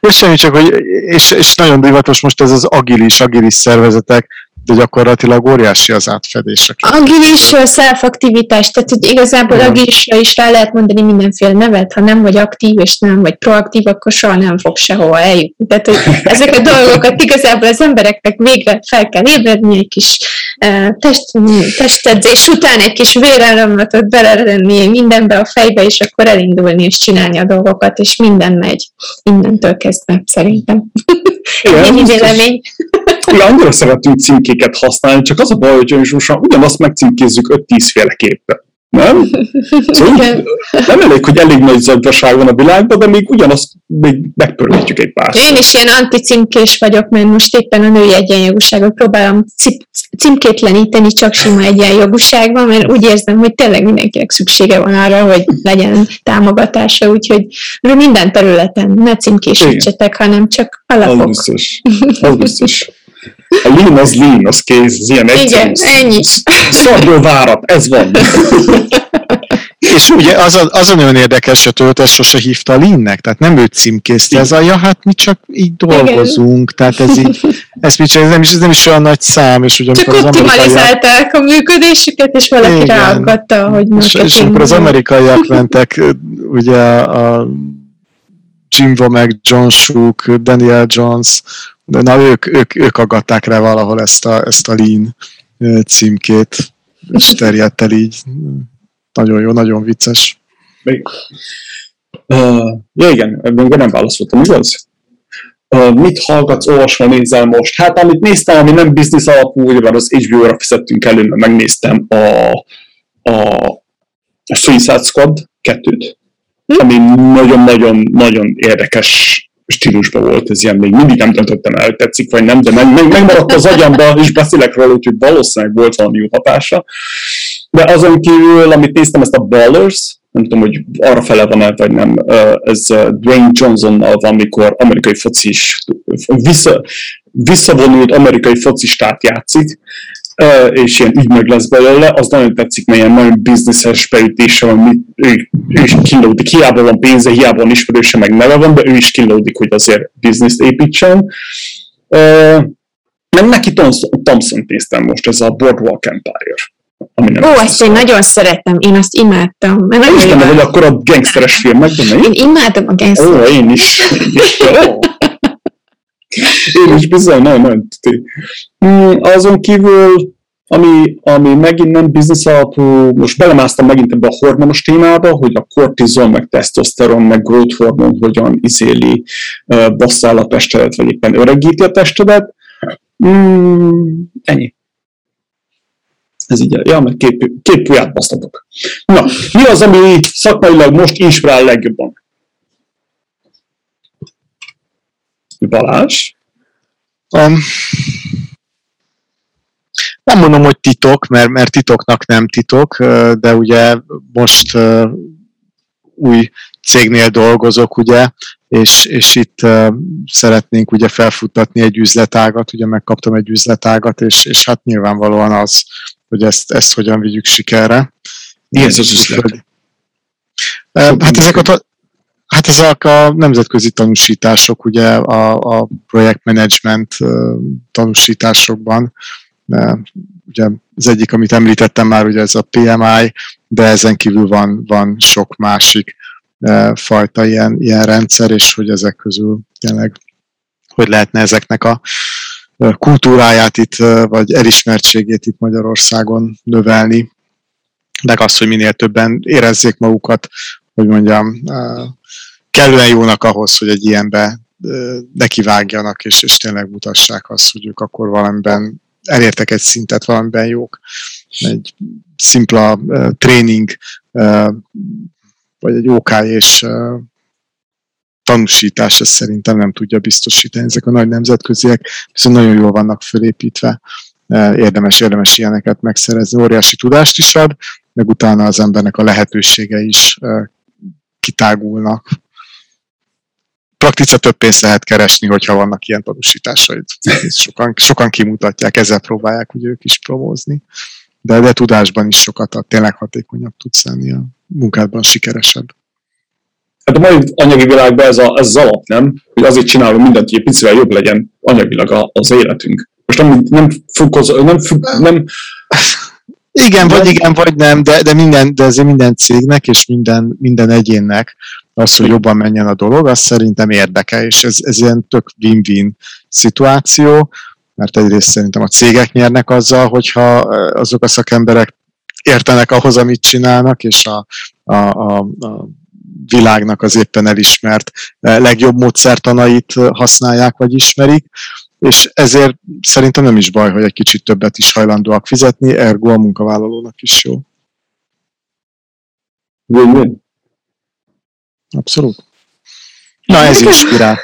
És semmi csak, hogy, és, és nagyon divatos most ez az agilis, agilis szervezetek, de gyakorlatilag óriási az átfedés. Agilis self-aktivitás, tehát hogy igazából Igen. agilisra is rá lehet mondani mindenféle nevet, ha nem vagy aktív és nem vagy proaktív, akkor soha nem fog sehova eljutni. Tehát, hogy ezek a dolgokat igazából az embereknek végre fel kell ébredni, egy kis uh, test, testedzés után egy kis vérelomlatot belerenni mindenbe a fejbe, és akkor elindulni és csinálni a dolgokat, és minden megy. Innentől kezdve, szerintem. Igen, vélemény. Mi annyira szeretünk címkéket használni, csak az a baj, hogy most ugyanazt megcímkézzük 5-10 féleképpen. Nem? Szóval nem elég, hogy elég nagy zajvaság van a világban, de még ugyanazt még megpörgetjük egy pár. Én is ilyen anticímkés vagyok, mert most éppen a női egyenjogúságot próbálom címkétleníteni csak sima egyenjogúságban, mert úgy érzem, hogy tényleg mindenkinek szüksége van arra, hogy legyen támogatása, úgyhogy minden területen ne címkésítsetek, hanem csak alapok. Az biztos. Az biztos. A lean az lean, az kész, az ilyen egyszerű. Igen, ennyi. Szarból várat, ez van. És ugye az a, az a nagyon érdekes, hogy a töltés sose hívta a Linnek, tehát nem ő címkézte, ez a, ja, hát mi csak így dolgozunk, Igen. tehát ez így, ez, mi csak, ez, nem is, ez nem is olyan nagy szám, és ugye Csak optimalizálták a működésüket, és valaki ráaggatta, hogy most és, és amikor az amerikaiak mentek, ugye a Jim Womack, John Shook, Daniel Jones, de na ők, ők, ők aggatták rá valahol ezt a, ezt a lean címkét, és terjedt el így. Nagyon jó, nagyon vicces. Még. Uh, ja igen, még nem válaszoltam, igaz? Uh, mit hallgatsz, olvasva nézel most? Hát amit néztem, ami nem biznisz alapú, ugyebár az HBO-ra fizettünk elő, mert megnéztem a, a, a Suicide Squad 2-t, hm? ami nagyon-nagyon-nagyon érdekes stílusban volt, ez ilyen még mindig nem döntöttem el, hogy tetszik vagy nem, de meg, meg, megmaradt az agyamba, és beszélek róla, úgyhogy valószínűleg volt valami jó hatása. De azon kívül, amit néztem, ezt a Ballers, nem tudom, hogy arra fele van el, vagy nem, ez Dwayne Johnsonnal van, amikor amerikai focis, vissza, visszavonult amerikai focistát játszik, és ilyen ügynök lesz belőle, az nagyon tetszik, mert ilyen nagyon bizniszes beütése van, ő, ő is kilódik, hiába van pénze, hiába van ismerőse, meg neve van, de ő is kilódik, hogy azért bizniszt építsen. Nem neki Thompson néztem most, ez a Boardwalk Empire. Ami nem Ó, ezt én nagyon szeretem, én azt imádtam. Mert nagyon is benne vagy akkor a gangsteres filmekben, nem? Én imádom a gangsteres. Ó, én is. Én is. Én is bizony, nagyon tuti. Mm, azon kívül, ami, ami megint nem biznisz alapú, most belemásztam megint ebbe a hormonos témába, hogy a kortizol, meg tesztoszteron, meg growth hormon hogyan izéli, bosszál a testedet, vagy éppen öregíti a testedet. Mm, ennyi. Ez így, ja, meg két, két basztatok. Na, mi az, ami szakmailag most inspirál legjobban? Balázs? Um, nem mondom, hogy titok, mert, mert titoknak nem titok, de ugye most uh, új cégnél dolgozok, ugye, és, és itt uh, szeretnénk ugye felfuttatni egy üzletágat, ugye megkaptam egy üzletágat, és, és hát nyilvánvalóan az, hogy ezt, ezt hogyan vigyük sikerre. Mi ez az üzlet? Hát ezek a, hát ezek a nemzetközi tanúsítások, ugye a, a projektmenedzsment tanúsításokban, ugye az egyik, amit említettem már, ugye ez a PMI, de ezen kívül van, van sok másik fajta ilyen, ilyen rendszer, és hogy ezek közül tényleg hogy lehetne ezeknek a kultúráját itt, vagy elismertségét itt Magyarországon növelni, meg azt, hogy minél többen érezzék magukat, hogy mondjam, kellően jónak ahhoz, hogy egy ilyenbe nekivágjanak, és, és tényleg mutassák azt, hogy ők akkor valamiben elértek egy szintet, valamiben jók. Egy szimpla uh, tréning, uh, vagy egy OK és uh, tanúsítás, ezt szerintem nem tudja biztosítani. Ezek a nagy nemzetköziek viszont nagyon jól vannak fölépítve. Érdemes, érdemes ilyeneket megszerezni. Óriási tudást is ad, meg utána az embernek a lehetősége is kitágulnak. Praktica több pénzt lehet keresni, hogyha vannak ilyen tanúsításaid. Sokan, sokan kimutatják, ezzel próbálják hogy ők is promózni. De, de tudásban is sokat ad, tényleg hatékonyabb tudsz lenni a munkádban sikeresebb. Hát a mai anyagi világban ez, a, ez az alap, nem? Hogy azért csinálunk mindent, hogy egy picivel jobb legyen anyagilag az életünk. Most nem, nem, fokoz, nem, nem igen, vagy igen, vagy nem, de, de, minden, de azért minden cégnek és minden, minden egyénnek az, hogy jobban menjen a dolog, az szerintem érdeke, és ez, ez ilyen tök win-win szituáció, mert egyrészt szerintem a cégek nyernek azzal, hogyha azok a szakemberek értenek ahhoz, amit csinálnak, és a, a, a, a világnak az éppen elismert legjobb módszertanait használják, vagy ismerik, és ezért szerintem nem is baj, hogy egy kicsit többet is hajlandóak fizetni, ergo a munkavállalónak is jó. Win-win. Abszolút. Na, ez nekem, inspirál.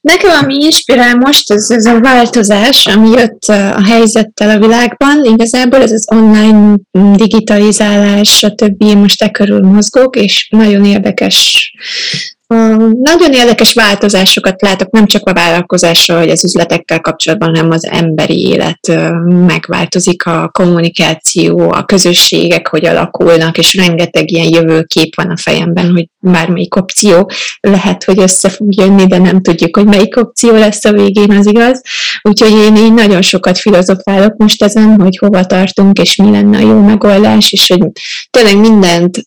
nekem, ami inspirál most, ez, ez a változás, ami jött a helyzettel a világban. Igazából ez az online digitalizálás, stb. most e körül mozgok, és nagyon érdekes nagyon érdekes változásokat látok, nem csak a vállalkozással, vagy az üzletekkel kapcsolatban, hanem az emberi élet megváltozik, a kommunikáció, a közösségek, hogy alakulnak, és rengeteg ilyen jövőkép van a fejemben, hogy bármelyik opció lehet, hogy össze fog jönni, de nem tudjuk, hogy melyik opció lesz a végén, az igaz. Úgyhogy én így nagyon sokat filozofálok most ezen, hogy hova tartunk, és mi lenne a jó megoldás, és hogy tényleg mindent,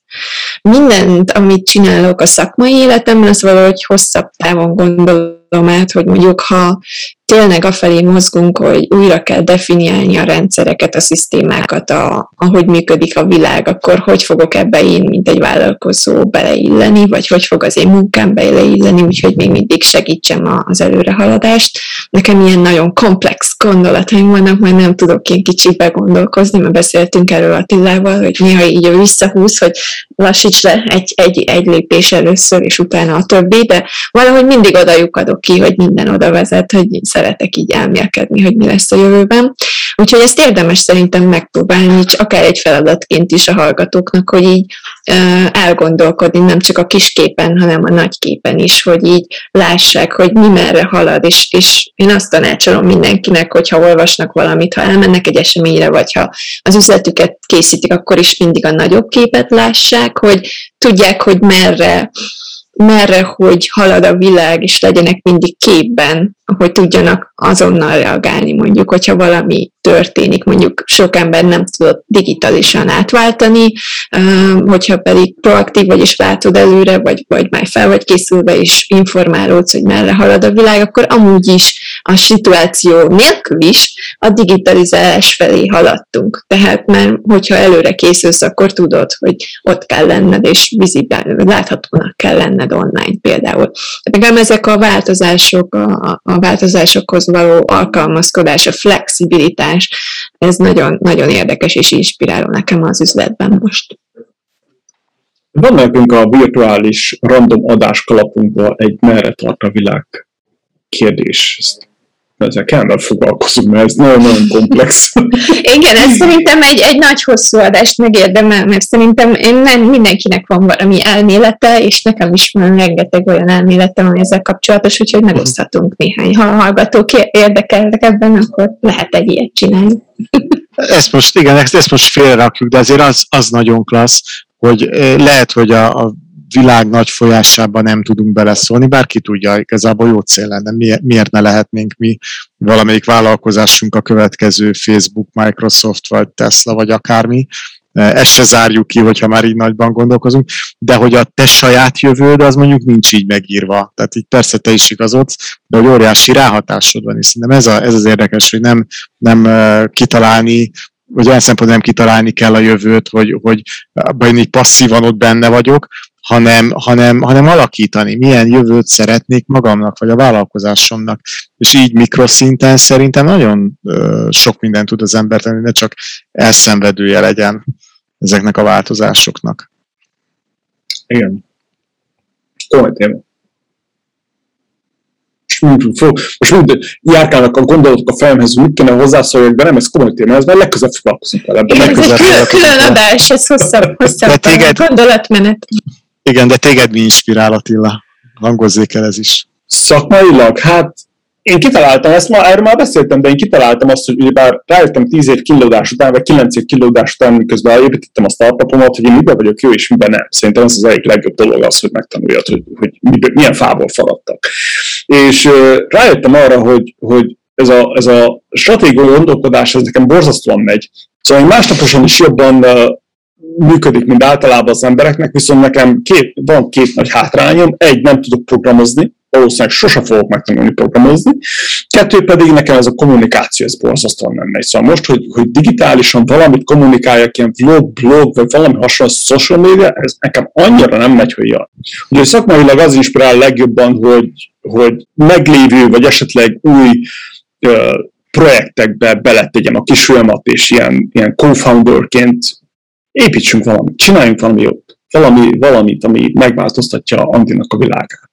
mindent, amit csinálok a szakmai életemben, az valahogy hosszabb távon gondolom át, hogy mondjuk ha tényleg afelé mozgunk, hogy újra kell definiálni a rendszereket, a szisztémákat, a, ahogy működik a világ, akkor hogy fogok ebbe én, mint egy vállalkozó beleilleni, vagy hogy fog az én munkám beleilleni, úgyhogy még mindig segítsem az előrehaladást. Nekem ilyen nagyon komplex gondolataim vannak, mert nem tudok ilyen kicsit begondolkozni, mert beszéltünk erről Attilával, hogy néha így visszahúz, hogy lassíts le egy, egy, egy lépés először, és utána a többi, de valahogy mindig oda adok ki, hogy minden oda vezet, hogy szeretek így elmélkedni, hogy mi lesz a jövőben. Úgyhogy ezt érdemes szerintem megpróbálni, akár egy feladatként is a hallgatóknak, hogy így elgondolkodni nem csak a kis képen, hanem a nagy képen is, hogy így lássák, hogy mi merre halad, és, és én azt tanácsolom mindenkinek, hogyha olvasnak valamit, ha elmennek egy eseményre, vagy ha az üzletüket készítik, akkor is mindig a nagyobb képet lássák, hogy tudják, hogy merre merre, hogy halad a világ, és legyenek mindig képben, hogy tudjanak azonnal reagálni, mondjuk, hogyha valami történik, mondjuk sok ember nem tudott digitálisan átváltani, hogyha pedig proaktív vagy, és látod előre, vagy, vagy már fel vagy készülve, és informálódsz, hogy merre halad a világ, akkor amúgy is a szituáció nélkül is a digitalizálás felé haladtunk. Tehát már, hogyha előre készülsz, akkor tudod, hogy ott kell lenned, és vizibál, láthatónak kell lenned online például. Nekem ezek a változások, a, a változásokhoz való alkalmazkodás, a flexibilitás, ez nagyon, nagyon érdekes és inspiráló nekem az üzletben most. Van nekünk a virtuális random adáskalapunkban egy merre tart a világ kérdés. Ezt ezzel kellene foglalkozunk, mert ez nagyon-nagyon komplex. Igen, ez szerintem egy, egy nagy hosszú adást megérdemel, mert szerintem én nem, mindenkinek van valami elmélete, és nekem is van rengeteg olyan elméletem, ami ezzel kapcsolatos, úgyhogy megoszthatunk néhány. Ha a hallgatók érdekelnek ebben, akkor lehet egy ilyet csinálni. Ezt most, igen, ezt, ezt most félrerakjuk, de azért az, az nagyon klassz, hogy lehet, hogy a, a világ nagy folyásában nem tudunk beleszólni, bárki tudja, igazából jó cél lenne, miért ne lehetnénk mi valamelyik vállalkozásunk a következő Facebook, Microsoft, vagy Tesla, vagy akármi, ezt se zárjuk ki, hogyha már így nagyban gondolkozunk, de hogy a te saját jövőd, az mondjuk nincs így megírva. Tehát így persze te is igazodsz, de hogy óriási ráhatásod van, és szerintem ez, a, ez az érdekes, hogy nem, nem kitalálni vagy olyan szempontból nem kitalálni kell a jövőt, hogy, hogy én így passzívan ott benne vagyok, hanem, hanem, hanem alakítani, milyen jövőt szeretnék magamnak, vagy a vállalkozásomnak. És így mikroszinten szerintem nagyon ö, sok mindent tud az ember tenni, ne csak elszenvedője legyen ezeknek a változásoknak. Igen. Komoly téma. Most úgy járkálnak a gondolatok a fejemhez, hogy mit kéne hozzászóljak, de nem, ez komoly téma, ez már legközelebb foglalkozunk vele. Ez egy külön, külön adás, ez hosszabb, hosszabb téged, gondolatmenet. Igen, de téged mi inspirál Attila? Hangozzék el ez is. Szakmailag? Hát én kitaláltam, ezt ma, erről már beszéltem, de én kitaláltam azt, hogy bár rájöttem 10 év kilódás után, vagy 9 év kilódás után, miközben építettem a startupomat, hogy én miben vagyok jó, és miben nem. Szerintem ez az egyik legjobb dolog az, hogy megtanuljad, hogy, hogy milyen fából faradtak. És uh, rájöttem arra, hogy, hogy ez a, ez a stratégiai gondolkodás, ez nekem borzasztóan megy. Szóval én másnaposan is jobban uh, működik, mint általában az embereknek, viszont nekem két, van két nagy hátrányom. Egy, nem tudok programozni, valószínűleg sose fogok megtanulni programozni. Kettő pedig nekem ez a kommunikáció, ez borzasztóan nem megy. Szóval most, hogy, hogy digitálisan valamit kommunikáljak, ilyen vlog, blog, vagy valami hasonló social media, ez nekem annyira nem megy, hogy jön. Ugye szakmailag az inspirál legjobban, hogy, hogy meglévő, vagy esetleg új projektekbe beletegyem a kisfilmat, és ilyen, ilyen co-founderként építsünk valamit, csináljunk valami jót, valami, valamit, ami megváltoztatja Andinak a világát.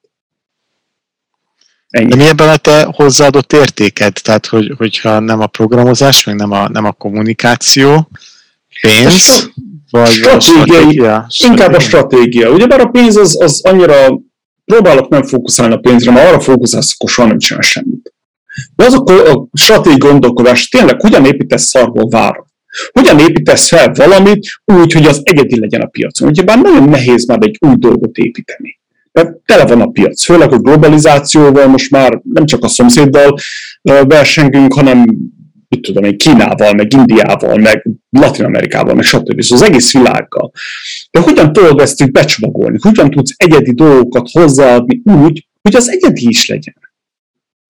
Ennyi. De mi ebben a te hozzáadott értéked? Tehát, hogy, hogyha nem a programozás, meg nem a, nem a kommunikáció, pénz, a vagy stratégiai, a stratégia? Inkább a stratégia. Ugyebár a pénz az, az annyira, próbálok nem fókuszálni a pénzre, mert arra fókuszálsz, akkor soha nem csinál semmit. De az a, a stratégiai gondolkodás, tényleg hogyan építesz szarból várat? Hogyan építesz fel valamit úgy, hogy az egyedi legyen a piacon? Ugyebár nagyon nehéz már egy új dolgot építeni. Mert tele van a piac, főleg a globalizációval most már nem csak a szomszéddal versengünk, hanem mit tudom én, Kínával, meg Indiával, meg Latin Amerikával, meg stb. Szóval az egész világgal. De hogyan tudod ezt így becsomagolni? Hogyan tudsz egyedi dolgokat hozzáadni úgy, hogy az egyedi is legyen?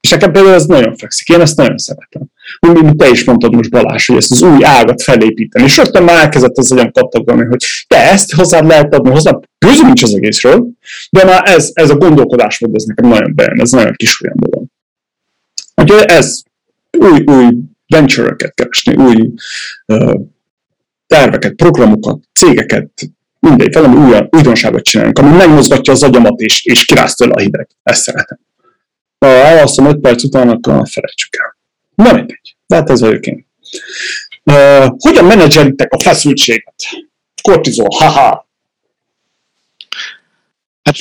És nekem például ez nagyon fekszik, én ezt nagyon szeretem. Mint te is mondtad most Balázs, hogy ezt az új ágat felépíteni. És rögtön már elkezdett az agyam kattogni, hogy te ezt hozzád lehet adni, hozzá közül nincs az egészről, de már ez, ez a gondolkodás volt, ez nekem nagyon bejön, ez nagyon kis olyan dolog. Úgyhogy ez új, új venture-öket keresni, új uh, terveket, programokat, cégeket, mindegy, valami új, újdonságot csinálunk, ami megmozgatja az agyamat és, és kiráz tőle a hideg. Ezt szeretem. Ha elalszom 5 perc után, akkor felejtsük el. Na mindegy. hát ez én. Uh, hogyan menedzselitek a feszültséget? Kortizol, haha. Hát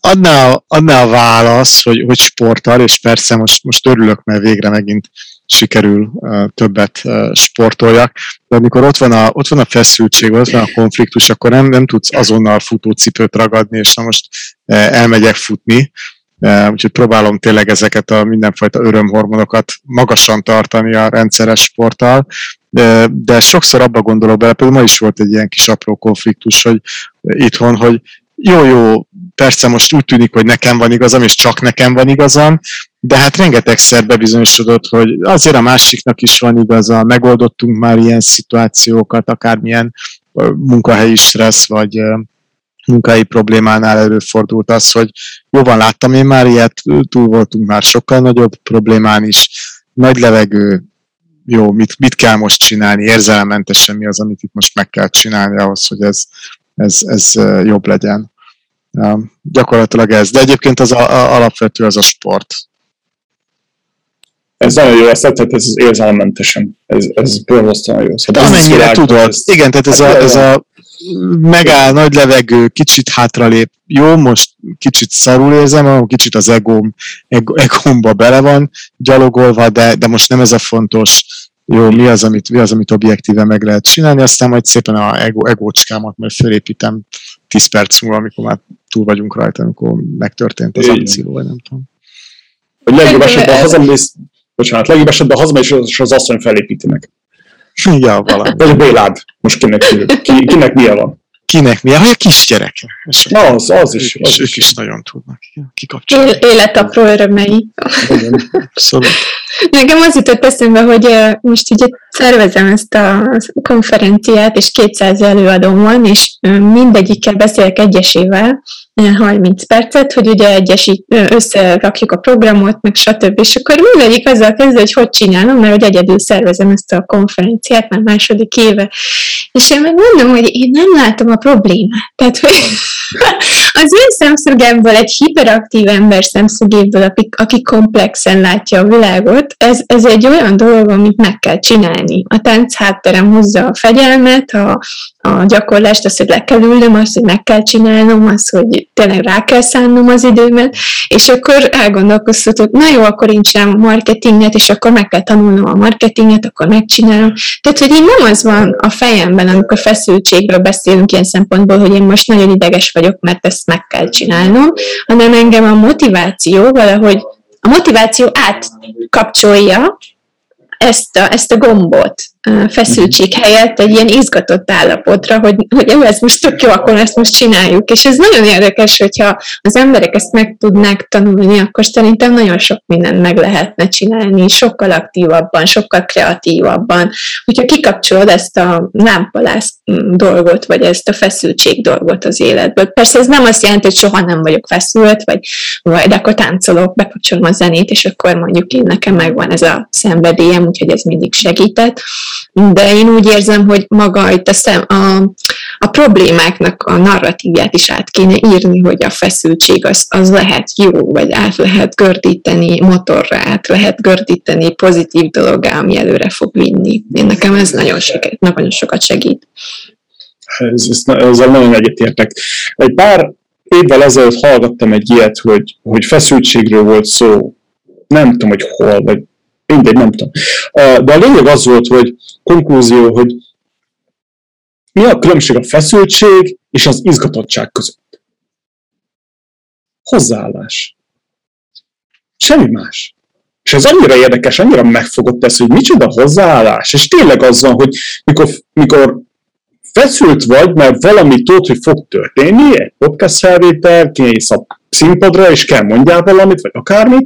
adná, adná a válasz, hogy, hogy sporttal, és persze most, most örülök, mert végre megint sikerül uh, többet uh, sportoljak, de amikor ott van a, ott van a feszültség, ott van a konfliktus, akkor nem, nem tudsz azonnal futócipőt ragadni, és na most uh, elmegyek futni, úgyhogy próbálom tényleg ezeket a mindenfajta örömhormonokat magasan tartani a rendszeres sporttal, de, sokszor abba gondolok bele, például ma is volt egy ilyen kis apró konfliktus, hogy itthon, hogy jó, jó, persze most úgy tűnik, hogy nekem van igazam, és csak nekem van igazam, de hát rengetegszer bebizonyosodott, hogy azért a másiknak is van igaza, megoldottunk már ilyen szituációkat, akármilyen munkahelyi stressz, vagy munkai problémánál előfordult az, hogy jóban láttam én már ilyet, túl voltunk már sokkal nagyobb problémán is, nagy levegő, jó, mit, mit kell most csinálni, érzelemmentesen mi az, amit itt most meg kell csinálni ahhoz, hogy ez, ez, ez jobb legyen. Gyakorlatilag ez. De egyébként az a, a, alapvető az a sport. Ez nagyon jó, ezt tetszett, ez az érzelemmentesen. Ez, ez borzasztóan jó. Szóval amennyire tudod. Igen, tehát ez, hát a, ez a megáll, nagy levegő, kicsit hátralép. Jó, most kicsit szarul érzem, kicsit az egóm, egómba bele van gyalogolva, de, de most nem ez a fontos. jó, mi az, amit, mi az, amit objektíve meg lehet csinálni, aztán majd szépen a ego, egócskámat majd felépítem 10 perc múlva, amikor már túl vagyunk rajta, amikor megtörtént az akció, vagy nem tudom. Hogy legjobb esetben hazamész, bocsánat, legjobb esetben hazamész, és az asszony felépíti meg. Ja, valami. Vagy a Bélád, most kinek, ki, kinek milyen van. Kinek milyen, hogy a kisgyereke. Na, az, az is. Az ők, is, is nagyon tudnak kikapcsolni. Élet apró örömei. Szóval. Nekem az jutott eszembe, hogy most ugye szervezem ezt a konferenciát, és 200 előadóm van, és mindegyikkel beszélek egyesével, 30 percet, hogy ugye egyesít, összerakjuk a programot, meg stb. És akkor mindegyik azzal kezdve, hogy hogy csinálom, mert hogy egyedül szervezem ezt a konferenciát már második éve. És én meg mondom, hogy én nem látom a problémát. Tehát, hogy az én szemszögemből, egy hiperaktív ember szemszögéből, aki komplexen látja a világot, ez, ez egy olyan dolog, amit meg kell csinálni. A tánc hátterem hozza a fegyelmet, a, a gyakorlást, az, hogy le kell ülnöm, az, hogy meg kell csinálnom, az, hogy tényleg rá kell szánnom az időmet, és akkor elgondolkoztatok, na jó, akkor én csinálom a marketinget, és akkor meg kell tanulnom a marketinget, akkor megcsinálom. Tehát, hogy én nem az van a fejemben, amikor feszültségről beszélünk ilyen szempontból, hogy én most nagyon ideges vagyok, mert ezt meg kell csinálnom, hanem engem a motiváció valahogy a motiváció átkapcsolja ezt a, ezt a gombot, feszültség helyett egy ilyen izgatott állapotra, hogy, hogy jó, ez most tök jó, akkor ezt most csináljuk. És ez nagyon érdekes, hogyha az emberek ezt meg tudnák tanulni, akkor szerintem nagyon sok mindent meg lehetne csinálni, sokkal aktívabban, sokkal kreatívabban. Hogyha kikapcsolod ezt a lámpalász dolgot, vagy ezt a feszültség dolgot az életből. Persze ez nem azt jelenti, hogy soha nem vagyok feszült, vagy, vagy de akkor táncolok, bekapcsolom a zenét, és akkor mondjuk én nekem megvan ez a szenvedélyem, úgyhogy ez mindig segített de én úgy érzem, hogy maga itt a, szem, a, a problémáknak a narratívját is át kéne írni, hogy a feszültség az, az lehet jó, vagy át lehet gördíteni motorra, át lehet gördíteni pozitív dologgá, ami előre fog vinni. Én nekem ez nagyon, segít, nagyon sokat segít. Ez, ez, ezzel nagyon egyetértek. Egy pár évvel ezelőtt hallgattam egy ilyet, hogy, hogy feszültségről volt szó. Nem tudom, hogy hol, vagy mindegy, nem tudom. De a lényeg az volt, hogy konklúzió, hogy mi a különbség a feszültség és az izgatottság között? Hozzáállás. Semmi más. És ez annyira érdekes, annyira megfogott ez, hogy micsoda hozzáállás. És tényleg az van, hogy mikor, mikor feszült vagy, mert valami tudod, hogy fog történni, egy podcast felvétel, kinéz a színpadra, és kell mondjál valamit, vagy akármi,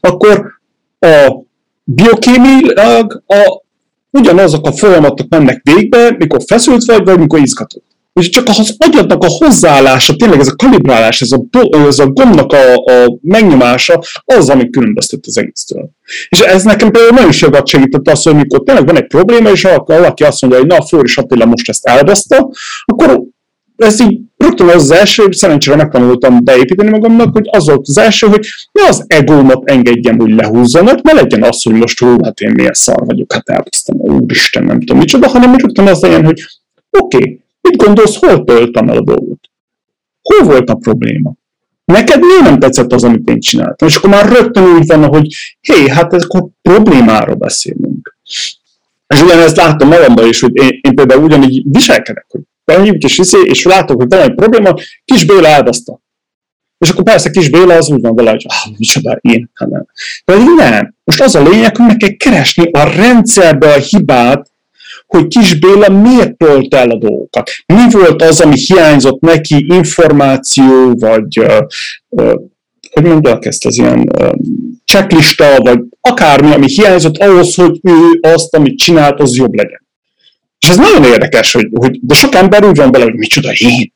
akkor a biokémiailag a, ugyanazok a folyamatok mennek végbe, mikor feszült vagy, vagy mikor izgatott. És csak az agyadnak a hozzáállása, tényleg ez a kalibrálás, ez a, ez a gombnak a, a megnyomása, az, ami különböztet az egésztől. És ez nekem például nagyon sokat segített az, hogy mikor tényleg van egy probléma, és valaki azt mondja, hogy na, Flóris Attila most ezt elbaszta, akkor ez így rögtön az, első, szerencsére megtanultam beépíteni magamnak, hogy az volt az első, hogy ne az egómat engedjem, hogy lehúzzanak, ne legyen az, hogy most hú, hát én milyen szar vagyok, hát elbasztam, úristen, nem tudom micsoda, hanem rögtön az legyen, hogy oké, okay, mit gondolsz, hol töltem el a dolgot? Hol volt a probléma? Neked miért nem tetszett az, amit én csináltam? És akkor már rögtön úgy van, hogy hé, hát akkor problémáról beszélünk. És ugyanezt látom magamban is, hogy én, én például ugyanígy viselkedek, hogy benyújt és viszi, és látok, hogy van egy probléma, Kis Béla elbaszta. És akkor persze Kis Béla az úgy van vele, hogy ah, micsoda, én, hát nem. De nem. Most az a lényeg, hogy meg kell keresni a rendszerbe a hibát, hogy Kis Béla miért tölt el a dolgokat. Mi volt az, ami hiányzott neki, információ, vagy uh, uh, hogy mondják ezt, az ilyen uh, checklista, vagy akármi, ami hiányzott ahhoz, hogy ő azt, amit csinált, az jobb legyen. És ez nagyon érdekes, hogy, hogy de sok ember úgy van bele, hogy micsoda én.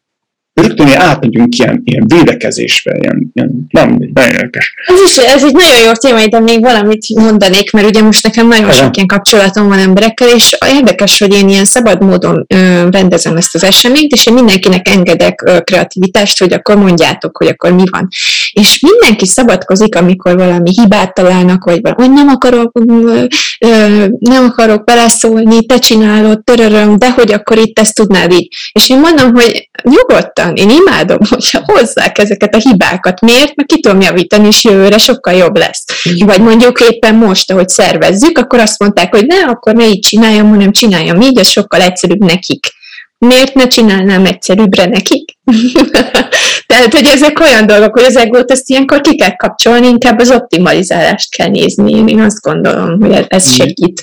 Rögtön átmegyünk ilyen, ilyen védekezésbe, ilyen, ilyen nem, nagyon érdekes. Ez is, ez egy nagyon jó téma, de még valamit mondanék, mert ugye most nekem nagyon sok ilyen kapcsolatom van emberekkel, és érdekes, hogy én ilyen szabad módon ö, rendezem ezt az eseményt, és én mindenkinek engedek ö, kreativitást, hogy akkor mondjátok, hogy akkor mi van. És mindenki szabadkozik, amikor valami hibát találnak, vagy valami, hogy nem akarok, ö, ö, nem akarok beleszólni, te csinálod, töröröm, de hogy akkor itt ezt tudnád így. És én mondom, hogy nyugodtan, nyugodtan. Én imádom, hogyha hozzák ezeket a hibákat. Miért? Mert ki tudom javítani, és jövőre sokkal jobb lesz. Vagy mondjuk éppen most, ahogy szervezzük, akkor azt mondták, hogy ne, akkor ne így csináljam, hanem csináljam így, ez sokkal egyszerűbb nekik. Miért ne csinálnám egyszerűbbre nekik? Tehát, hogy ezek olyan dolgok, hogy az egót ezt ilyenkor ki kell kapcsolni, inkább az optimalizálást kell nézni. Én azt gondolom, hogy ez segít.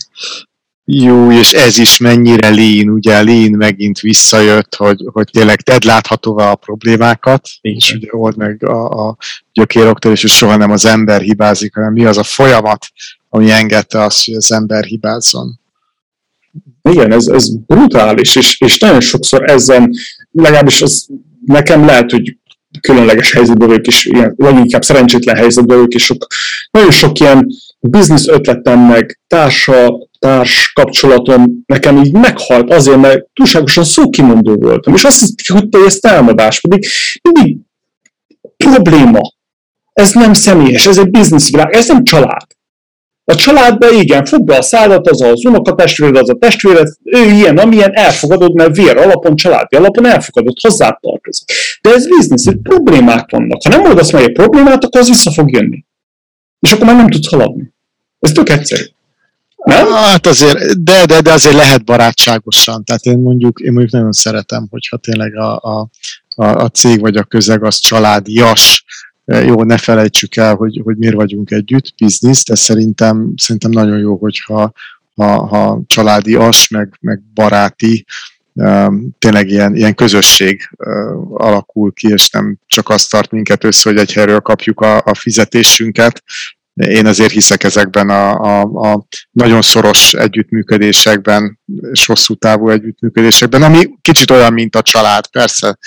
Jó, és ez is mennyire lean, ugye lean megint visszajött, hogy, hogy tényleg tedd láthatóvá a problémákat, és ugye old meg a, a gyökéroktól, és soha nem az ember hibázik, hanem mi az a folyamat, ami engedte azt, hogy az ember hibázzon. Igen, ez, ez brutális, és, és nagyon sokszor ezen, legalábbis az nekem lehet, hogy különleges helyzetben vagyok, és ilyen, vagy inkább szerencsétlen helyzetben vagyok, és sok, nagyon sok ilyen biznisz ötletem meg társa, társ kapcsolatom nekem így meghalt azért, mert túlságosan szókimondó voltam, és azt hiszem, hogy te ezt támadás, pedig mindig probléma. Ez nem személyes, ez egy bizniszvilág, ez nem család. A családban igen, fogd be a szádat, az az unokatestvéred, az a testvéred, ő ilyen, amilyen, elfogadod, mert vér alapon, családi alapon elfogadod, hozzá tartozik. De ez biznisz, itt problémák vannak. Ha nem oldasz meg egy problémát, akkor az vissza fog jönni. És akkor már nem tudsz haladni. Ez tök egyszerű. Nem? Hát azért, de, de, de azért lehet barátságosan. Tehát én mondjuk, én mondjuk nagyon szeretem, hogyha tényleg a, a, a, a cég vagy a közeg az családias, jó, ne felejtsük el, hogy, hogy miért vagyunk együtt, biznisz, de szerintem, szerintem nagyon jó, hogyha ha, ha családias, meg, meg baráti, tényleg ilyen, ilyen közösség alakul ki, és nem csak azt tart minket össze, hogy egy helyről kapjuk a, a fizetésünket, én azért hiszek ezekben a, a, a nagyon szoros együttműködésekben, és hosszú távú együttműködésekben, ami kicsit olyan, mint a család. Persze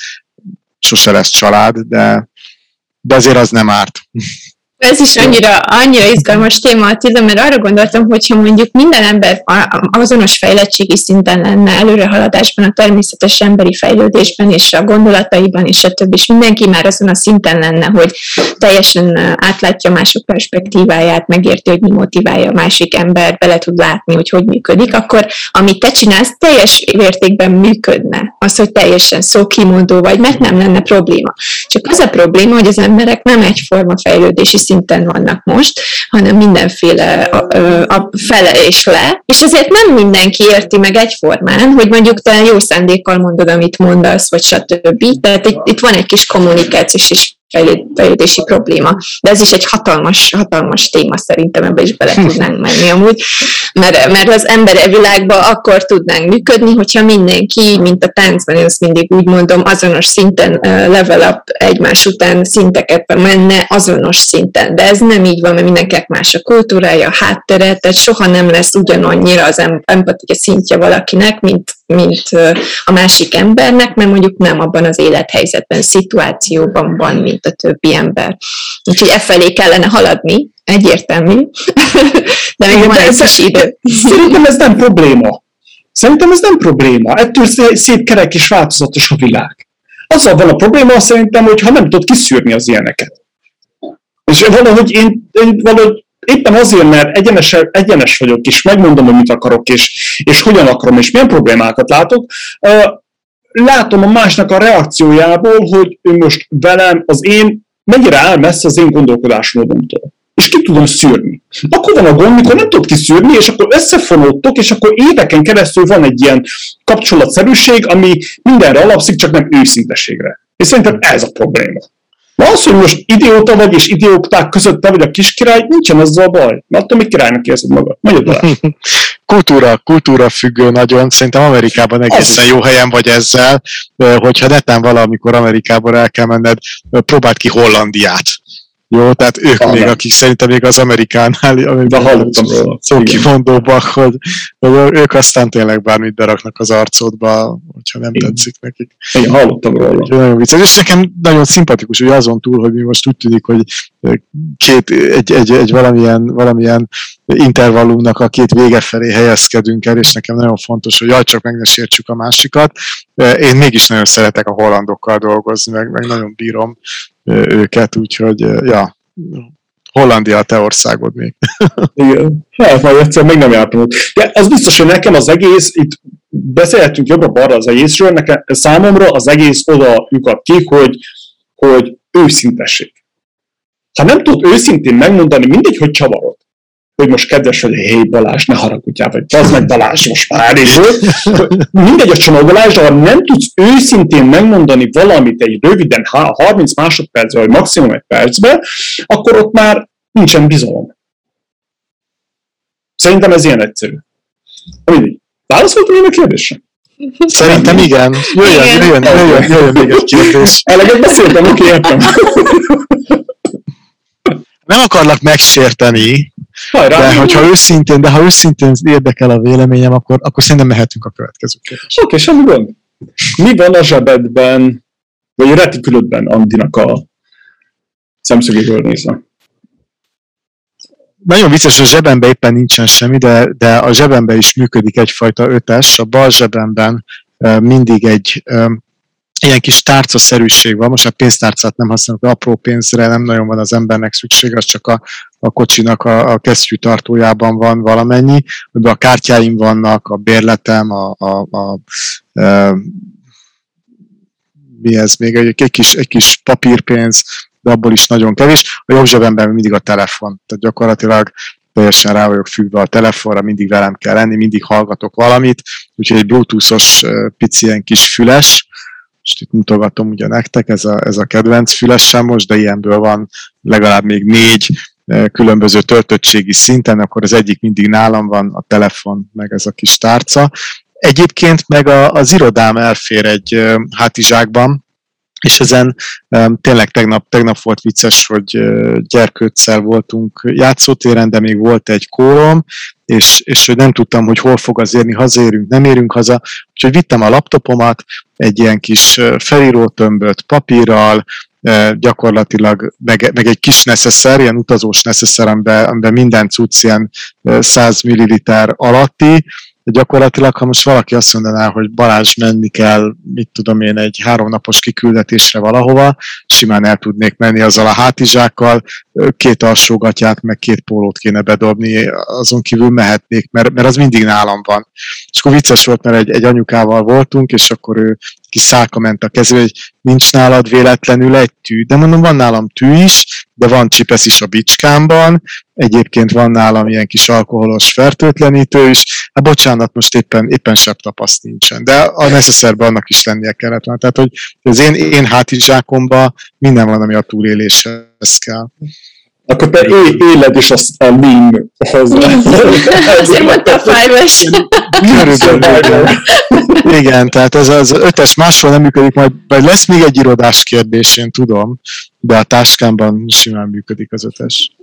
sose lesz család, de, de azért az nem árt. Ez is annyira, annyira izgalmas téma, Attila, mert arra gondoltam, hogyha mondjuk minden ember azonos fejlettségi szinten lenne előrehaladásban, a természetes emberi fejlődésben, és a gondolataiban, és a többi, és mindenki már azon a szinten lenne, hogy teljesen átlátja mások perspektíváját, megérti, hogy mi motiválja a másik ember, bele tud látni, hogy hogy működik, akkor amit te csinálsz, teljes értékben működne. Az, hogy teljesen szókimondó vagy, mert nem lenne probléma. Csak az a probléma, hogy az emberek nem egyforma fejlődési szinten vannak most, hanem mindenféle a, a fele és le, és azért nem mindenki érti meg egyformán, hogy mondjuk te jó szándékkal mondod, amit mondasz, vagy stb. Tehát itt, itt van egy kis kommunikációs és fejlődési probléma. De ez is egy hatalmas, hatalmas téma szerintem, ebbe is bele tudnánk menni amúgy, mert, mert az emberi világban akkor tudnánk működni, hogyha mindenki, mint a táncban, én azt mindig úgy mondom, azonos szinten level up egymás után szinteket menne azonos szinten. De ez nem így van, mert mindenkinek más a kultúrája, a háttere, tehát soha nem lesz ugyanannyira az empatia szintje valakinek, mint, mint a másik embernek, mert mondjuk nem abban az élethelyzetben, szituációban van, mint a többi ember. Úgyhogy e felé kellene haladni, egyértelmű, de még van egy kis idő. Szerintem ez nem probléma. Szerintem ez nem probléma. Ettől szép kerek és változatos a világ. Azzal van a probléma szerintem, hogy ha nem tudod kiszűrni az ilyeneket. És valahogy én, én valahogy éppen azért, mert egyenes, egyenes vagyok, és megmondom, hogy mit akarok, és, és hogyan akarom, és milyen problémákat látok, látom a másnak a reakciójából, hogy ő most velem, az én, mennyire áll messze az én gondolkodásmódomtól. És ki tudom szűrni. Akkor van a gond, mikor nem tudod kiszűrni, és akkor összefonódtok, és akkor éveken keresztül van egy ilyen kapcsolatszerűség, ami mindenre alapszik, csak nem őszinteségre. És szerintem ez a probléma. Na az, hogy most idióta vagy, és idióták között te vagy a kis király, nincsen azzal baj. Na attól még királynak érzed magad. Mondjad kultúra, kultúra függő nagyon, szerintem Amerikában egészen jó helyen vagy ezzel, hogyha netán valamikor Amerikából el kell menned, próbáld ki Hollandiát. Jó, tehát ők ah, még, akik szerintem még az Amerikánál, De hallottam róla. Szókimondóbbak, hogy, hogy ők aztán tényleg bármit beraknak az arcodba, hogyha nem Igen. tetszik nekik. Én hallottam róla. Nagyon vicces. És nekem nagyon szimpatikus, hogy azon túl, hogy mi most úgy tűnik, hogy két, egy, egy, egy valamilyen, valamilyen intervallumnak a két vége felé helyezkedünk el, és nekem nagyon fontos, hogy jaj, csak meg ne sértsük a másikat. Én mégis nagyon szeretek a hollandokkal dolgozni, meg, meg nagyon bírom őket, úgyhogy ja, Hollandia a te országod még. Igen. Hát majd egyszer még nem jártam ott. De az biztos, hogy nekem az egész, itt beszélhetünk jobbra-balra az egészről, nekem, számomra az egész oda lyukat ki, hogy, hogy őszintesség. Ha nem tudod őszintén megmondani, mindegy, hogy csavarod, hogy most kedves vagy, hé Balázs, ne haragudjál, vagy az meg Balázs, most már elég volt. Mindegy a csomagolás, de ha nem tudsz őszintén megmondani valamit egy röviden, 30 másodpercben, vagy maximum egy percben, akkor ott már nincsen bizalom. Szerintem ez ilyen egyszerű. Mindig. Válaszoltam én a kérdésre? Szerintem igen. Jöjjön, igen. jöjjön, jöjjön, jöjjön még egy kérdés. Eleget beszéltem, oké, értem. Nem akarlak megsérteni, Hajrá, de hogyha őszintén, de ha őszintén érdekel a véleményem, akkor, akkor szerintem mehetünk a következő kérdésre. Oké, okay, semmi gond. Mi van a zsebedben, vagy a retikülödben Andinak a szemszögéből nézve? Nagyon vicces, hogy a zsebemben éppen nincsen semmi, de, de a zsebemben is működik egyfajta ötes. A bal zsebemben mindig egy ilyen kis tárcaszerűség van, most a pénztárcát nem használok, apró pénzre nem nagyon van az embernek szükség, az csak a, a kocsinak a, a kesztyű tartójában van valamennyi, amiben a kártyáim vannak, a bérletem, a, a, a, a mi ez még, egy, egy, kis, egy kis papírpénz, de abból is nagyon kevés. A jobb zsebemben mindig a telefon, tehát gyakorlatilag teljesen rá vagyok függve a telefonra, mindig velem kell lenni, mindig hallgatok valamit, úgyhogy egy bluetoothos pici ilyen kis füles, most itt mutogatom ugye nektek, ez a, ez a kedvenc fülessem most, de ilyenből van legalább még négy különböző töltöttségi szinten, akkor az egyik mindig nálam van, a telefon, meg ez a kis tárca. Egyébként meg a, az irodám elfér egy hátizsákban, és ezen tényleg tegnap, tegnap volt vicces, hogy gyerkőccel voltunk játszótéren, de még volt egy kórom, és, és hogy nem tudtam, hogy hol fog az érni, hazérünk, nem érünk haza, úgyhogy vittem a laptopomat, egy ilyen kis felírótömböt papírral, gyakorlatilag, meg, meg egy kis neszeszer, ilyen utazós neszeszer, amiben, amiben minden cucc ilyen 100 ml alatti, de gyakorlatilag, ha most valaki azt mondaná, hogy Balázs menni kell, mit tudom én, egy háromnapos kiküldetésre valahova, simán el tudnék menni azzal a hátizsákkal, két alsógatját, meg két pólót kéne bedobni, azon kívül mehetnék, mert, mert az mindig nálam van. És akkor vicces volt, mert egy, egy anyukával voltunk, és akkor ő kis szálka ment a kezébe, hogy nincs nálad véletlenül egy tű. De mondom, van nálam tű is, de van csipesz is a bicskámban, egyébként van nálam ilyen kis alkoholos fertőtlenítő is. Hát bocsánat, most éppen, éppen sebb tapaszt nincsen. De a necesszerben annak is lennie kellett. Tehát, hogy az én, én hátizsákomban minden van, ami a túléléshez kell. Akkor te é- éled is azt a lean hozzá. Azért mondta a fájves. Igen, tehát ez az ötes máshol nem működik, majd, majd lesz még egy irodás kérdés, én tudom, de a táskámban simán működik az ötes.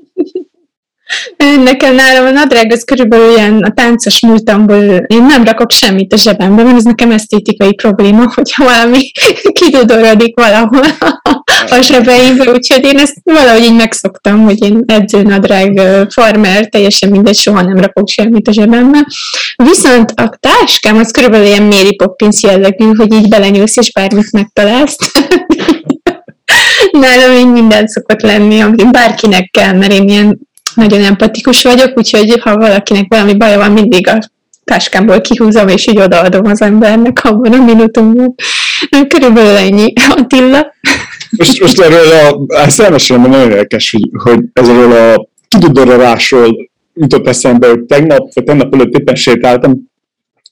Nekem nálam a nadrág az körülbelül ilyen a táncos múltamból, én nem rakok semmit a zsebembe, mert ez nekem esztétikai probléma, hogyha valami kidudorodik valahol a zsebeimbe, úgyhogy én ezt valahogy így megszoktam, hogy én edzőnadrág farmer, teljesen mindegy, soha nem rakok semmit a zsebembe. Viszont a táskám az körülbelül ilyen Mary Poppins jellegű, hogy így belenyúlsz és bármit megtalálsz. Nálam így minden szokott lenni, amit bárkinek kell, mert én ilyen nagyon empatikus vagyok, úgyhogy ha valakinek valami baja van, mindig a táskámból kihúzom, és így odaadom az embernek abban a minutumban. Körülbelül ennyi, Attila. Most, most erről a, ezt elmesélem, mert nagyon érdekes, hogy, hogy ezzel a kidudorolásról jutott eszembe, hogy tegnap, vagy tegnap előtt éppen sétáltam,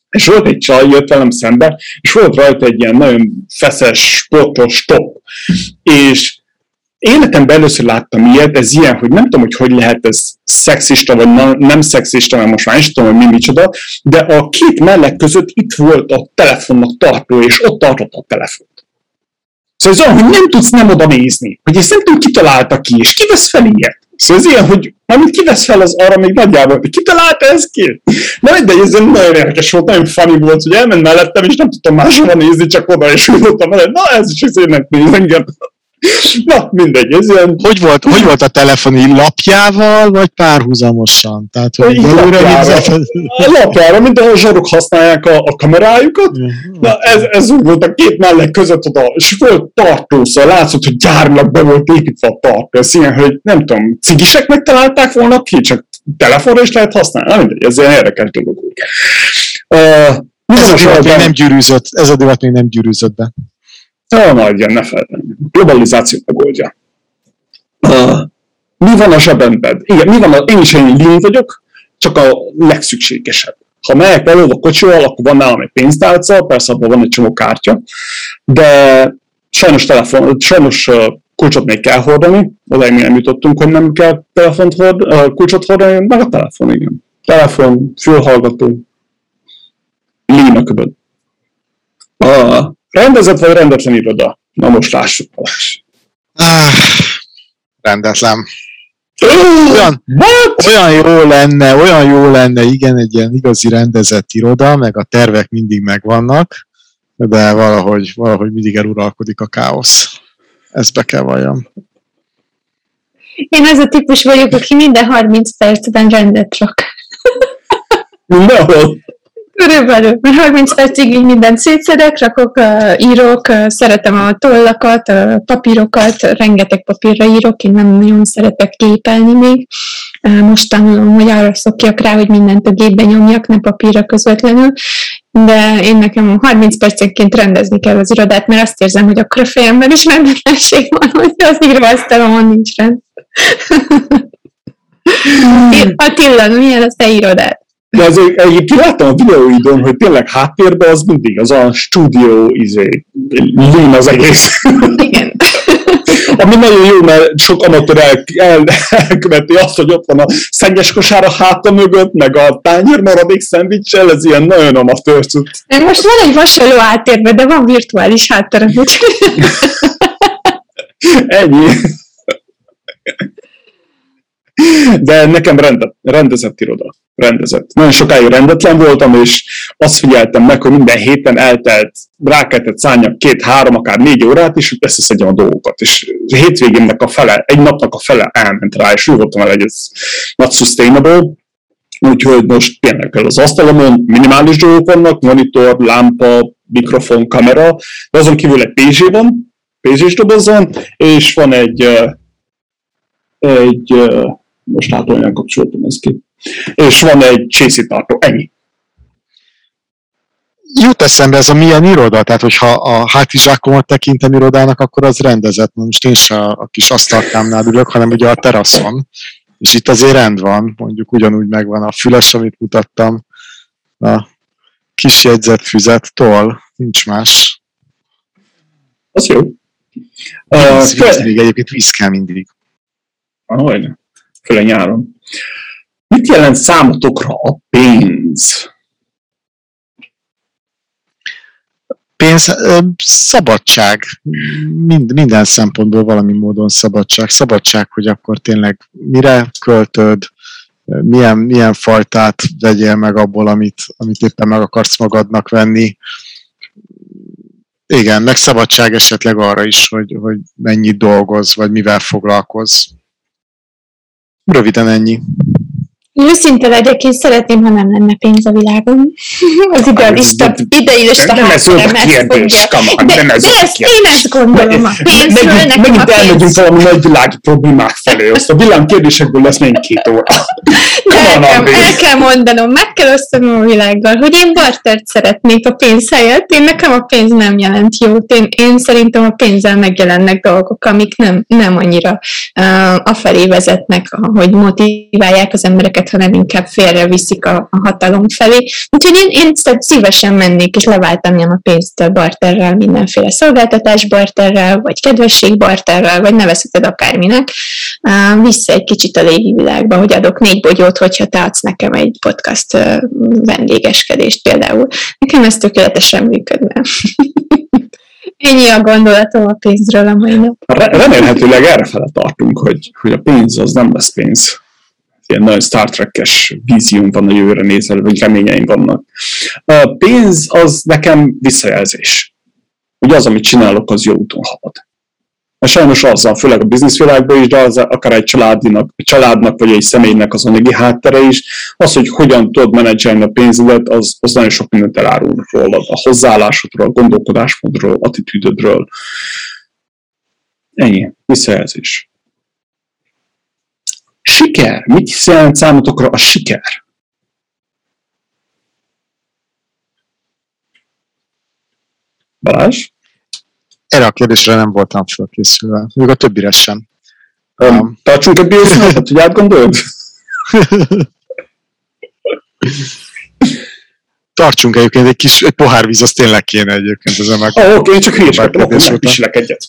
és volt egy csaj, jött velem szembe, és volt rajta egy ilyen nagyon feszes, sportos top. És életemben először láttam ilyet, ez ilyen, hogy nem tudom, hogy hogy lehet ez szexista, vagy na, nem szexista, mert most már is tudom, hogy mi micsoda, de a két mellek között itt volt a telefonnak tartó, és ott tartott a telefont. Szóval ez olyan, hogy nem tudsz nem oda nézni, hogy ezt nem tudom, ki találta ki, és ki vesz fel ilyet. Szóval ez ilyen, hogy amit kivesz fel, az arra még nagyjából, hogy ki találta ezt ki? Na de ez nagyon érdekes volt, nagyon funny volt, hogy elment mellettem, és nem tudtam máshova nézni, csak oda, és úgy mondtam, na ez is az énnek néz engem. Na, mindegy, ez ilyen... Hogy volt, hogy volt a telefoni lapjával, vagy párhuzamosan? Tehát, hogy lapjára, a lapjára, mint ahol zsarok használják a, a kamerájukat. Na, ez, ez úgy volt a két mellek között oda, és volt tartó, szóval látszott, hogy gyárilag be volt építve a tartó. Ez ilyen, hogy nem tudom, cigiseknek találták volna ki, csak telefonra is lehet használni. Na, mindegy, ez ilyen érdekes dolog. Uh, ez a divat még nem gyűrűzött, ez a divat még nem gyűrűzött be. Majd jön, ne felejteni. Globalizáció megoldja. Uh, mi van a zsebemben? Igen, mi van a, én is egy lean vagyok, csak a legszükségesebb. Ha megyek elő a kocsival, akkor van nálam egy pénztárca, persze abban van egy csomó kártya, de sajnos, telefon, sajnos kulcsot még kell hordani, odáig még nem jutottunk, hogy nem kell telefont hord, kulcsot hordani, meg a telefon, igen. Telefon, fülhallgató, lean a. Uh, Rendezett vagy rendetlen iroda? Na most lássuk, Balázs. Ah, rendetlen. Olyan, olyan jó lenne, olyan jó lenne, igen, egy ilyen igazi rendezett iroda, meg a tervek mindig megvannak, de valahogy, valahogy mindig eluralkodik a káosz. Ezt be kell valljam. Én az a típus vagyok, aki minden 30 percben rendet rak. Mindenhol. Körülbelül, mert 30 percig így mindent szétszedek, rakok, írok, szeretem a tollakat, papírokat, rengeteg papírra írok, én nem nagyon szeretek gépelni még. Most tanulom, hogy arra szokjak rá, hogy mindent a gépben nyomjak, ne papírra közvetlenül, de én nekem 30 percenként rendezni kell az irodát, mert azt érzem, hogy akkor a fejemben is rendetlenség van, hogy az asztalomon nincs rend. Attila, milyen a te irodát? De az egyébként láttam a videóidon, hogy tényleg háttérben az mindig az a stúdió izé, lén az egész. Igen. Ami nagyon jó, mert sok amatőr el, el, elköveti azt, hogy ott van a szennyes kosár a háta mögött, meg a tányér maradék szendvicsel, ez ilyen nagyon amatőr cucc. Most van egy hasonló háttérben, de van virtuális hátterem. Ennyi. De nekem rendet, rendezett iroda. Rendezett. Nagyon sokáig rendetlen voltam, és azt figyeltem meg, hogy minden héten eltelt, rá kellett szálljak két-három, akár négy órát, és összeszedjem a dolgokat. És a hétvégénnek a fele, egy napnak a fele elment rá, és úgy voltam el, hogy ez not sustainable, Úgyhogy most tényleg kell az asztalomon, minimális dolgok vannak, monitor, lámpa, mikrofon, kamera, de azon kívül egy PZ van, PZ-s dobozon, és van egy, egy most látom, olyan kapcsoltam ezt ki. És van egy csészítartó, ennyi. Jut eszembe ez a milyen iroda, tehát hogyha a hátizsákomat tekintem irodának, akkor az rendezett. Most én se a kis asztalkámnál ülök, hanem ugye a teraszon. És itt azért rend van, mondjuk ugyanúgy megvan a füles, amit mutattam, a kis jegyzett füzet, toll, nincs más. Az jó. Uh, víz, még egyébként víz kell mindig. Ahogy főleg nyáron. Mit jelent számotokra a pénz? Pénz, szabadság. Mind, minden szempontból valami módon szabadság. Szabadság, hogy akkor tényleg mire költöd, milyen, milyen fajtát vegyél meg abból, amit, amit éppen meg akarsz magadnak venni. Igen, meg szabadság esetleg arra is, hogy, hogy mennyit dolgoz, vagy mivel foglalkoz. Röviden ennyi. Őszinte legyek, én szeretném, ha nem lenne pénz a világon. Az idealista, idealista Nem ez a kérdés, kama, de, nem ez de ezt én ezt gondolom, a pénzről megint, nekem a pénz. elmegyünk valami nagy világi problémák felé, azt a világ kérdésekből lesz még két óra. André. el kell mondanom, meg kell osztanom a világgal, hogy én bartert szeretnék a pénz helyett, én nekem a pénz nem jelent jót. Én, én szerintem a pénzzel megjelennek dolgok, amik nem, nem annyira uh, afelé vezetnek, hogy motiválják az embereket, hanem inkább félre viszik a, a hatalom felé. Úgyhogy én, én szívesen mennék, és leváltam a pénzt barterrel, mindenféle szolgáltatás barterrel, vagy kedvesség barterrel, vagy nevezheted akárminek, vissza egy kicsit a légi világba, hogy adok négy bogyót, hogyha te adsz nekem egy podcast vendégeskedést például. Nekem ez tökéletesen működne. Ennyi a gondolatom a pénzről a mai nap. Re- remélhetőleg erre fele tartunk, hogy, hogy a pénz az nem lesz pénz. Ilyen nagyon Star Trek-es vízium van a jövőre nézve, vagy reményeim vannak. A pénz az nekem visszajelzés. Hogy az, amit csinálok, az jó úton halad. mert sajnos azzal, főleg a bizniszvilágban is, de az akár egy családnak, családnak vagy egy személynek az anyagi háttere is, az, hogy hogyan tudod menedzselni a pénzedet, az, az nagyon sok mindent elárul rólad, a hozzáállásodról, a gondolkodásmódról, attitűdödről. Ennyi, visszajelzés. Siker. Mit jelent számotokra a siker? Balázs? Erre a kérdésre nem voltam felkészülve. Még a többire sem. Um, tartsunk egy bírszünetet, hogy átgondold? Tartsunk egyébként egy kis egy pohár víz, az tényleg kéne egyébként ezen meg. Oh, oké, okay, csak hülyeskedtem, akkor megpisilek egyet.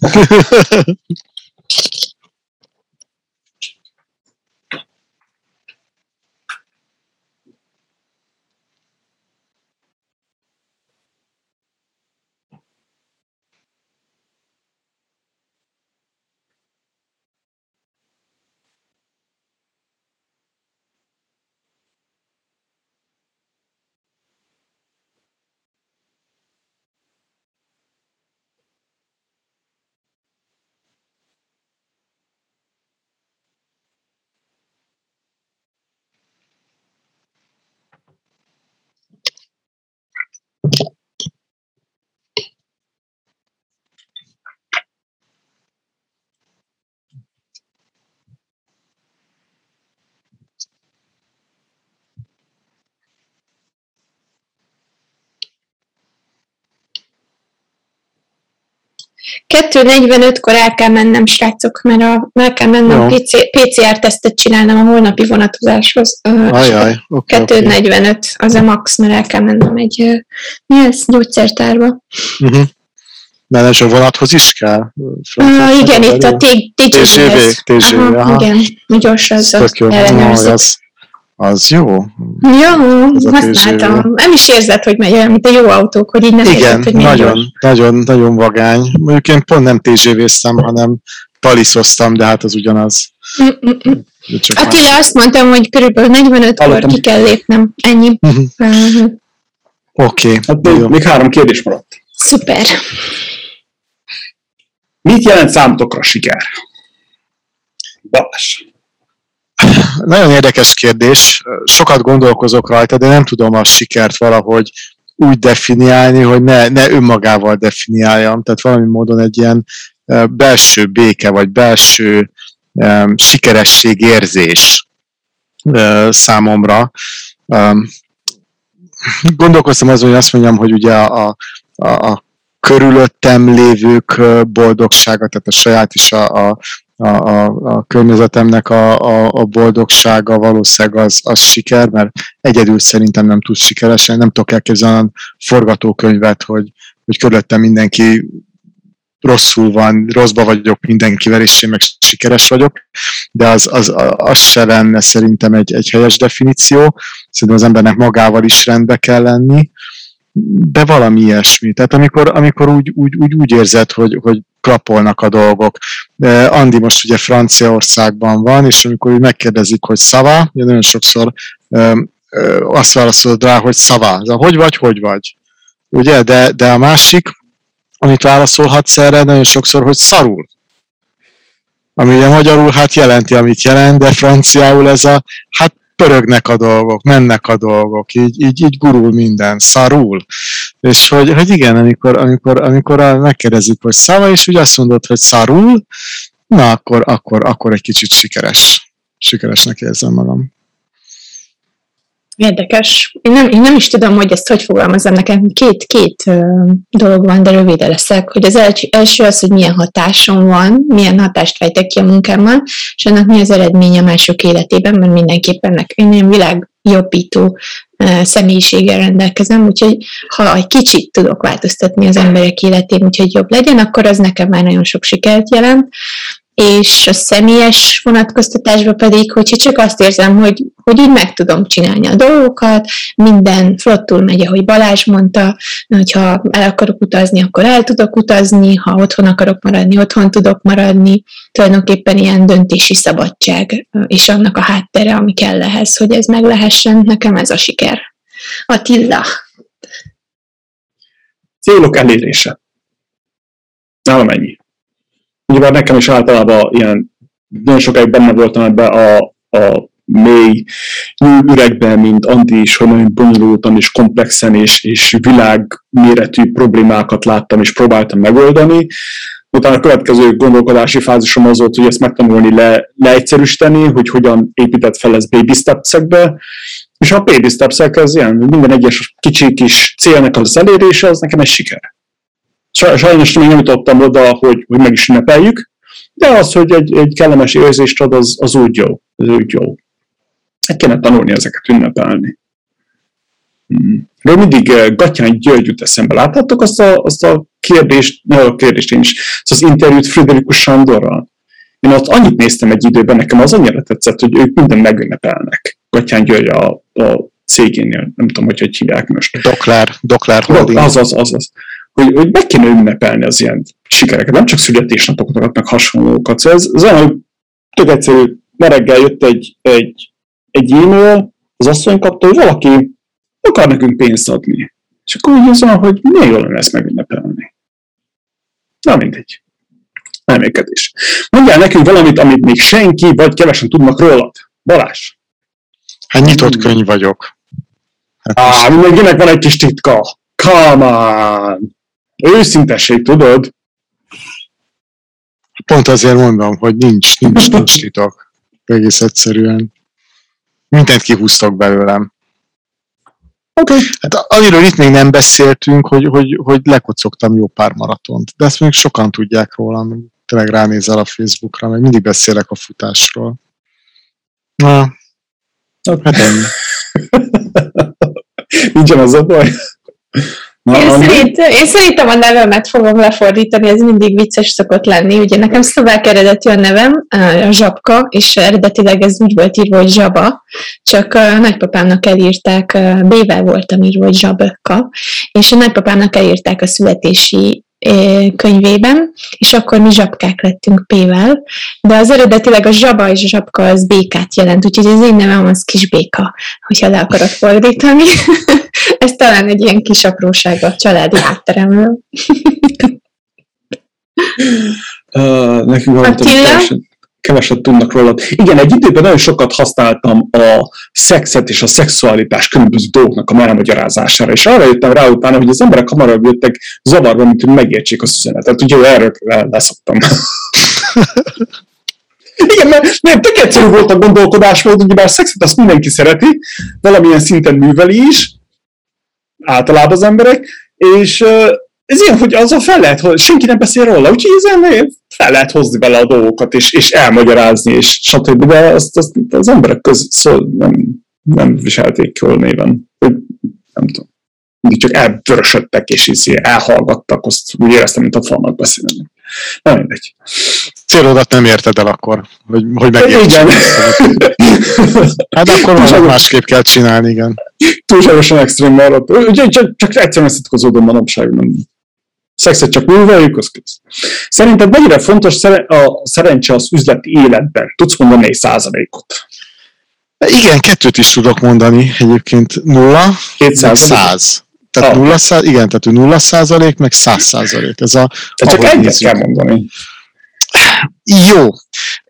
Kettő 45-kor el kell mennem, srácok, mert a, el kell mennem PC, PCR-tesztet csinálnom a holnapi vonatozáshoz. Ajaj, okay, 2.45 okay. az a max, mert el kell mennem egy mi ez, gyógyszertárba. Uh-huh. Mert ez a vonathoz is kell? Uh, igen, itt a TGV. TGV, Igen, gyors az, az ellenőrzik. Az jó. Jó, használtam. Nem is érzed, hogy megy olyan, mint a jó autók, hogy így nem Igen, érzed, hogy nagyon, gyors. nagyon, nagyon vagány. Mondjuk én pont nem TGV-ztem, hanem taliszoztam, de hát az ugyanaz. Attila más. azt mondtam, hogy körülbelül 45-kor ki kell lépnem. Ennyi. Uh-huh. Uh-huh. Oké. Okay, hát még, még három kérdés maradt. Szuper. Mit jelent számotokra siker? Balázs nagyon érdekes kérdés, sokat gondolkozok rajta, de nem tudom a sikert valahogy úgy definiálni, hogy ne, ne önmagával definiáljam, tehát valami módon egy ilyen belső béke, vagy belső um, sikeresség érzés uh, számomra. Um, gondolkoztam azon, hogy azt mondjam, hogy ugye a, a, a körülöttem lévők boldogsága, tehát a saját is a, a, a, a, a környezetemnek a, a, a boldogsága valószínűleg az, az siker, mert egyedül szerintem nem tud sikeresen, nem tudok elképzelni forgatókönyvet, hogy, hogy körülöttem mindenki rosszul van, rosszba vagyok mindenkivel, és én meg sikeres vagyok, de az, az, az se lenne szerintem egy, egy helyes definíció. Szerintem az embernek magával is rendbe kell lenni, de valami ilyesmi. Tehát amikor, amikor úgy, úgy, úgy, úgy érzed, hogy, hogy klapolnak a dolgok. Andi most ugye Franciaországban van, és amikor megkérdezik, hogy szava, ugye nagyon sokszor azt válaszolod rá, hogy szava. De hogy vagy, hogy vagy. Ugye, de, de a másik, amit válaszolhatsz erre, nagyon sokszor, hogy szarul. Ami ugye magyarul hát jelenti, amit jelent, de franciául ez a, hát pörögnek a dolgok, mennek a dolgok, így, így, így gurul minden, szarul. És hogy, hogy igen, amikor, amikor, amikor megkérdezik, hogy szava, és úgy azt mondod, hogy szarul, na akkor, akkor, akkor egy kicsit sikeres. Sikeresnek érzem magam. Érdekes. Én nem, én nem is tudom, hogy ezt hogy fogalmazom. Nekem két, két uh, dolog van, de rövide leszek. Hogy az első az, hogy milyen hatásom van, milyen hatást fejtek ki a munkámmal, és annak mi az eredménye mások életében, mert mindenképpen nekem én ilyen világjobbító személyiséggel rendelkezem, úgyhogy ha egy kicsit tudok változtatni az emberek életén, úgyhogy jobb legyen, akkor az nekem már nagyon sok sikert jelent és a személyes vonatkoztatásban pedig, hogyha csak azt érzem, hogy, hogy így meg tudom csinálni a dolgokat, minden flottul megy, ahogy Balázs mondta, hogyha el akarok utazni, akkor el tudok utazni, ha otthon akarok maradni, otthon tudok maradni, tulajdonképpen ilyen döntési szabadság, és annak a háttere, ami kell ehhez, hogy ez meg lehessen, nekem ez a siker. Attila. Célok elérése. Nálam ennyi. Ugyebár nekem is általában ilyen, nagyon sokáig benne voltam ebbe a, a mély üregben, mint Andi is, hogy nagyon bonyolultan és komplexen és, és világméretű problémákat láttam és próbáltam megoldani. Utána a következő gondolkodási fázisom az volt, hogy ezt megtanulni, le, leegyszerűsíteni, hogy hogyan épített fel ez baby steps-ekbe, és a baby steps ilyen, minden egyes kicsi kis célnak az elérése, az nekem egy siker. Sajnos még nem jutottam oda, hogy, hogy meg is ünnepeljük, de az, hogy egy, egy kellemes érzést ad, az, az úgy jó. Az úgy jó. Hát kéne tanulni ezeket ünnepelni. Hmm. De mindig uh, Gatyán György jut eszembe. Láthattok azt a, azt a kérdést, ne a kérdést én is, az, az interjút Friderikus Sándorral? Én ott annyit néztem egy időben, nekem az annyira tetszett, hogy ők minden megünnepelnek. Gatyán György a, a cégénél, nem tudom, hogy hogy hívják most. Doklár, Doklár Holding. Az, az, az, az. Hogy, hogy meg kéne ünnepelni az ilyen sikereket, nem csak születésnapokat, meg hasonlókat. Szóval ez, ez olyan, tök egyszerű, ma reggel jött egy, egy, egy e-mail, az asszony kapta, hogy valaki akar nekünk pénzt adni. És akkor úgy azon, hogy milyen jól lenne ezt megünnepelni. Na mindegy. Elmékedés. Mondjál nekünk valamit, amit még senki, vagy kevesen tudnak rólad. Balázs. Hát nyitott könyv vagyok. Hát Á, mindenkinek van egy kis titka. Come on! Őszintesség, tudod? Pont azért mondom, hogy nincs, nincs, nincs titok. Egész egyszerűen. Mindent kihúztak belőlem. Okay. Hát amiről itt még nem beszéltünk, hogy, hogy, hogy lekocogtam jó pár maratont. De ezt még sokan tudják rólam. Tényleg ránézel a Facebookra, meg mindig beszélek a futásról. Na, hát ennyi. Nincsen az a baj. Na, én, szerint, én szerintem a nevemet fogom lefordítani, ez mindig vicces szokott lenni. Ugye nekem szlovák eredetű a nevem, a Zsabka, és eredetileg ez úgy volt írva, hogy Zsaba, csak a nagypapámnak elírták, B-vel voltam írva, hogy Zsabka, és a nagypapámnak elírták a születési könyvében, és akkor mi zsabkák lettünk P-vel, de az eredetileg a zsaba és a zsabka az békát jelent, úgyhogy az én nevem az kis béka, hogyha le akarok fordítani. Ez talán egy ilyen kis apróság a családi hátteremről. uh, nekünk van keveset tudnak róla. Igen, egy időben nagyon sokat használtam a szexet és a szexualitás különböző dolgoknak a elmagyarázására, és arra jöttem rá utána, hogy az emberek hamarabb jöttek zavarba, mint hogy megértsék az üzenetet. Úgyhogy erről leszoktam. Igen, mert, mert tök egyszerű volt a gondolkodásmód, ugye bár szexet azt mindenki szereti, valamilyen szinten műveli is, általában az emberek, és ez ilyen, hogy az a fel lehet, hogy senki nem beszél róla, úgyhogy ezen fel lehet hozni bele a dolgokat, és, és elmagyarázni, és stb. De azt, azt az emberek között szól, nem, nem viselték jól néven. Nem tudom. Mindig csak elvörösödtek, és izé elhallgattak, azt úgy éreztem, mint a falnak beszélni. Na mindegy. Célodat nem érted el akkor, hogy, hogy megértsd. Igen. hát akkor valami másképp kell csinálni, igen. Túlságosan extrém maradt. Ugye csak, csak egyszerűen szitkozódom manapság, nem szexet csak műveljük, az kész. Szerinted mennyire fontos a szerencse az üzleti életben? Tudsz mondani egy százalékot? Igen, kettőt is tudok mondani egyébként. Nulla, meg száz. Tehát ah. nulla száz, igen, tehát nulla százalék, meg száz százalék. Ez a, Te csak egyet kell mondani. Jó.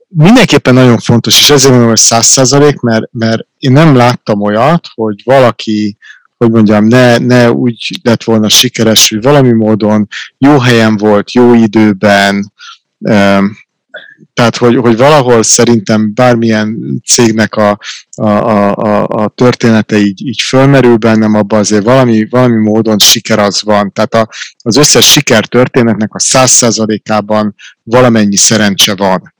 Mindenképpen nagyon fontos, és ezért mondom, hogy száz százalék, mert, mert én nem láttam olyat, hogy valaki hogy mondjam, ne, ne úgy lett volna sikeres, hogy valami módon jó helyen volt, jó időben, tehát, hogy, hogy valahol szerintem bármilyen cégnek a, a, a, a története így, így fölmerül bennem, abban azért valami, valami módon siker az van. Tehát a, az összes siker történetnek a száz százalékában valamennyi szerencse van.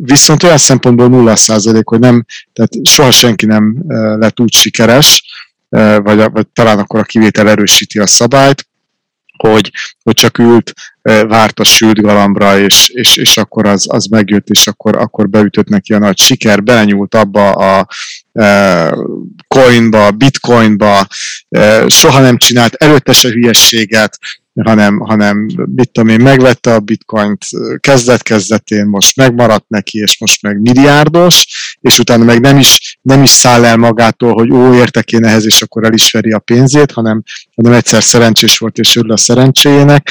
Viszont olyan szempontból nulla százalék, hogy nem, tehát soha senki nem lett úgy sikeres, vagy, vagy talán akkor a kivétel erősíti a szabályt, hogy, hogy csak ült, várt a sült galambra, és, és, és akkor az, az megjött, és akkor, akkor beütött neki a nagy siker, belenyúlt abba a coinba, bitcoinba, soha nem csinált előtte se hülyességet, hanem, hanem mit tudom én, megvette a bitcoint kezdet-kezdetén, most megmaradt neki, és most meg milliárdos, és utána meg nem is, nem is száll el magától, hogy ó, értek én ehhez, és akkor el is veri a pénzét, hanem, hanem egyszer szerencsés volt, és örül a szerencséjének.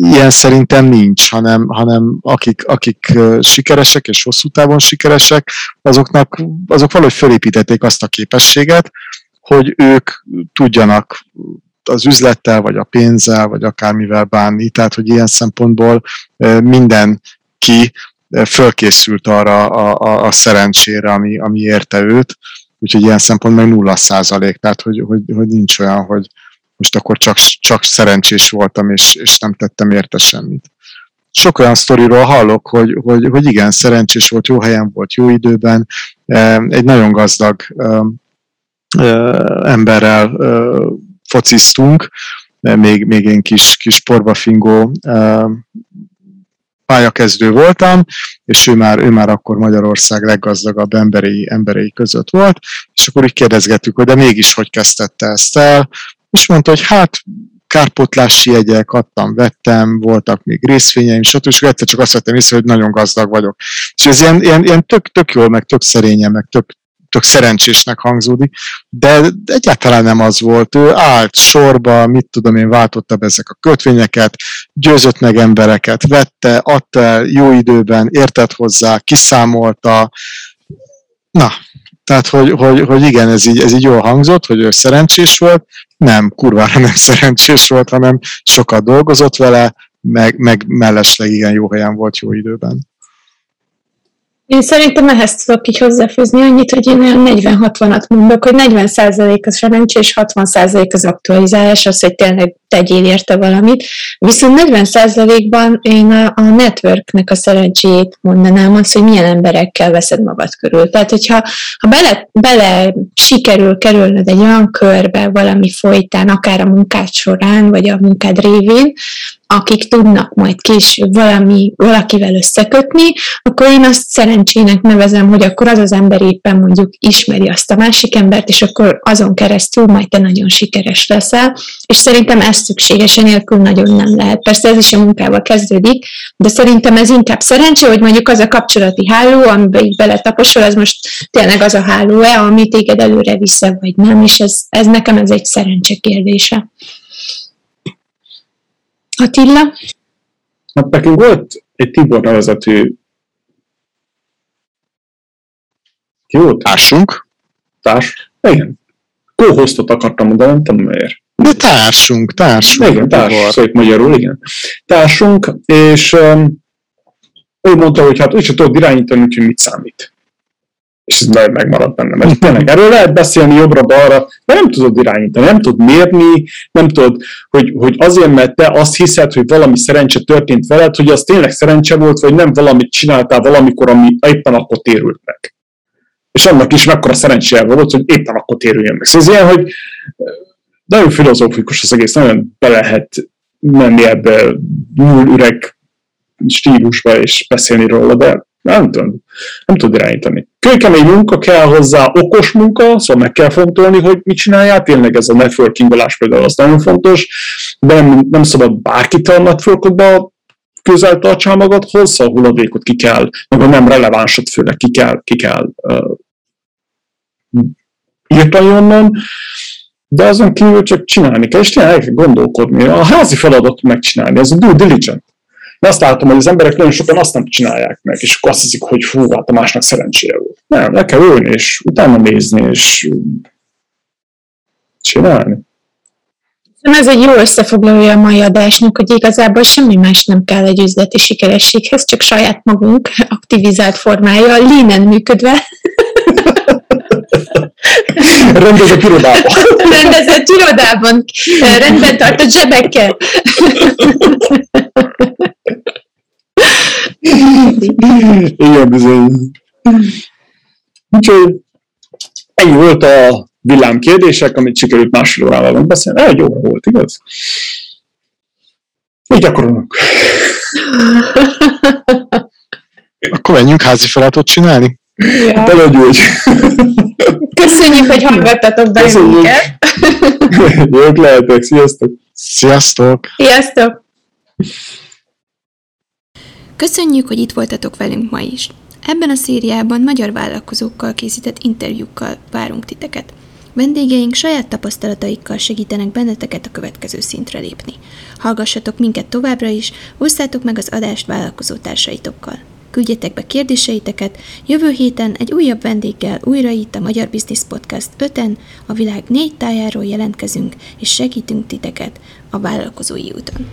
ilyen szerintem nincs, hanem, hanem akik, akik sikeresek és hosszú távon sikeresek, azoknak, azok valahogy fölépítették azt a képességet, hogy ők tudjanak az üzlettel, vagy a pénzzel, vagy akármivel bánni. Tehát, hogy ilyen szempontból mindenki fölkészült arra a, a, a szerencsére, ami, ami érte őt, úgyhogy ilyen szempontból meg nulla százalék, tehát hogy, hogy, hogy nincs olyan, hogy most akkor csak, csak szerencsés voltam, és, és nem tettem érte semmit. Sok olyan sztoriról hallok, hogy, hogy, hogy igen, szerencsés volt, jó helyen volt, jó időben, egy nagyon gazdag emberrel fociztunk, még, még én kis, kis porbafingó pályakezdő voltam, és ő már, ő már akkor Magyarország leggazdagabb emberei, emberei között volt, és akkor így kérdezgettük, hogy de mégis hogy kezdette ezt el, és mondta, hogy hát kárpotlási jegyek, adtam, vettem, voltak még részvényeim, stb. És egyszer csak azt vettem észre, hogy nagyon gazdag vagyok. És ez ilyen, ilyen, ilyen tök, tök jól, meg tök szerényen, meg tök, tök szerencsésnek hangzódik, de egyáltalán nem az volt. Ő állt sorba, mit tudom én, váltotta be ezek a kötvényeket, győzött meg embereket, vette, adta el jó időben, értett hozzá, kiszámolta. Na, tehát, hogy, hogy, hogy igen, ez így, ez így jól hangzott, hogy ő szerencsés volt, nem, kurvára nem szerencsés volt, hanem sokat dolgozott vele, meg, meg mellesleg igen jó helyen volt jó időben. Én szerintem ehhez tudok így hozzáfűzni annyit, hogy én olyan 40-60-at mondok, hogy 40% az szerencsé, és 60% az aktualizálás, az, hogy tényleg tegyél érte valamit. Viszont 40%-ban én a, a networknek a szerencséjét mondanám azt, hogy milyen emberekkel veszed magad körül. Tehát, hogyha ha bele, bele sikerül kerülnöd egy olyan körbe valami folytán, akár a munkád során, vagy a munkád révén, akik tudnak majd később valami, valakivel összekötni, akkor én azt szerencsének nevezem, hogy akkor az az ember éppen mondjuk ismeri azt a másik embert, és akkor azon keresztül majd te nagyon sikeres leszel, és szerintem ez szükséges, nélkül nagyon nem lehet. Persze ez is a munkával kezdődik, de szerintem ez inkább szerencsé, hogy mondjuk az a kapcsolati háló, amiben így beletaposol, az most tényleg az a háló-e, ami téged előre vissza, vagy nem, és ez, ez nekem ez egy szerencse kérdése. Attila? Hát nekünk volt egy Tibor nevezetű jó társunk. Társ? Igen. Kóhoztot akartam mondani, nem tudom miért. De társunk, társunk. Igen, társ, szóval magyarul, igen. Társunk, és um, ő mondta, hogy hát úgyse tudod irányítani, úgyhogy mit számít és ez nagyon megmaradt bennem. Mert tényleg erről lehet beszélni jobbra-balra, de nem tudod irányítani, nem tudod mérni, nem tudod, hogy, hogy azért, mert te azt hiszed, hogy valami szerencse történt veled, hogy az tényleg szerencse volt, vagy nem valamit csináltál valamikor, ami éppen akkor térült meg. És annak is mekkora szerencséje volt, hogy éppen akkor térüljön meg. Szóval ez ilyen, hogy nagyon filozófikus az egész, nagyon be lehet menni ebbe nyúl üreg stílusba és beszélni róla, de nem tudom, nem tud irányítani. Kőkemény munka kell hozzá, okos munka, szóval meg kell fontolni, hogy mit csináljál. Tényleg ez a networkingolás például az nagyon fontos, nem, nem szabad bárkit a networkodba közel tartsál magadhoz, a hulladékot ki kell, meg a nem relevánsat főleg ki kell, ki kell uh, írtani onnan, de azon kívül csak csinálni kell, és tényleg el kell gondolkodni. A házi feladat megcsinálni, ez a due diligence. De azt látom, hogy az emberek nagyon sokan azt nem csinálják meg, és akkor azt hiszik, hogy fú, hát a másnak szerencséje volt. Nem, le kell ülni, és utána nézni, és csinálni. Ez egy jó összefoglalója a mai adásnak, hogy igazából semmi más nem kell egy üzleti sikerességhez, csak saját magunk aktivizált formája, línen működve. Rendezett irodában. Rendezett irodában. Rendben tartott zsebekkel. Igen, bizony. Úgyhogy ennyi volt a villám kérdések, amit sikerült másfél órával megbeszélni. Egy óra volt, igaz? Így gyakorolunk. Akkor menjünk házi feladatot csinálni? Ja. Te vagy úgy. Köszönjük, hogy hallgattatok bennünket. Jók lehetek, sziasztok! Sziasztok! Sziasztok! Köszönjük, hogy itt voltatok velünk ma is. Ebben a szériában magyar vállalkozókkal készített interjúkkal várunk titeket. Vendégeink saját tapasztalataikkal segítenek benneteket a következő szintre lépni. Hallgassatok minket továbbra is, osszátok meg az adást vállalkozó társaitokkal. Küldjetek be kérdéseiteket, jövő héten egy újabb vendéggel újra itt a Magyar Business Podcast 5-en a világ négy tájáról jelentkezünk, és segítünk titeket a vállalkozói úton.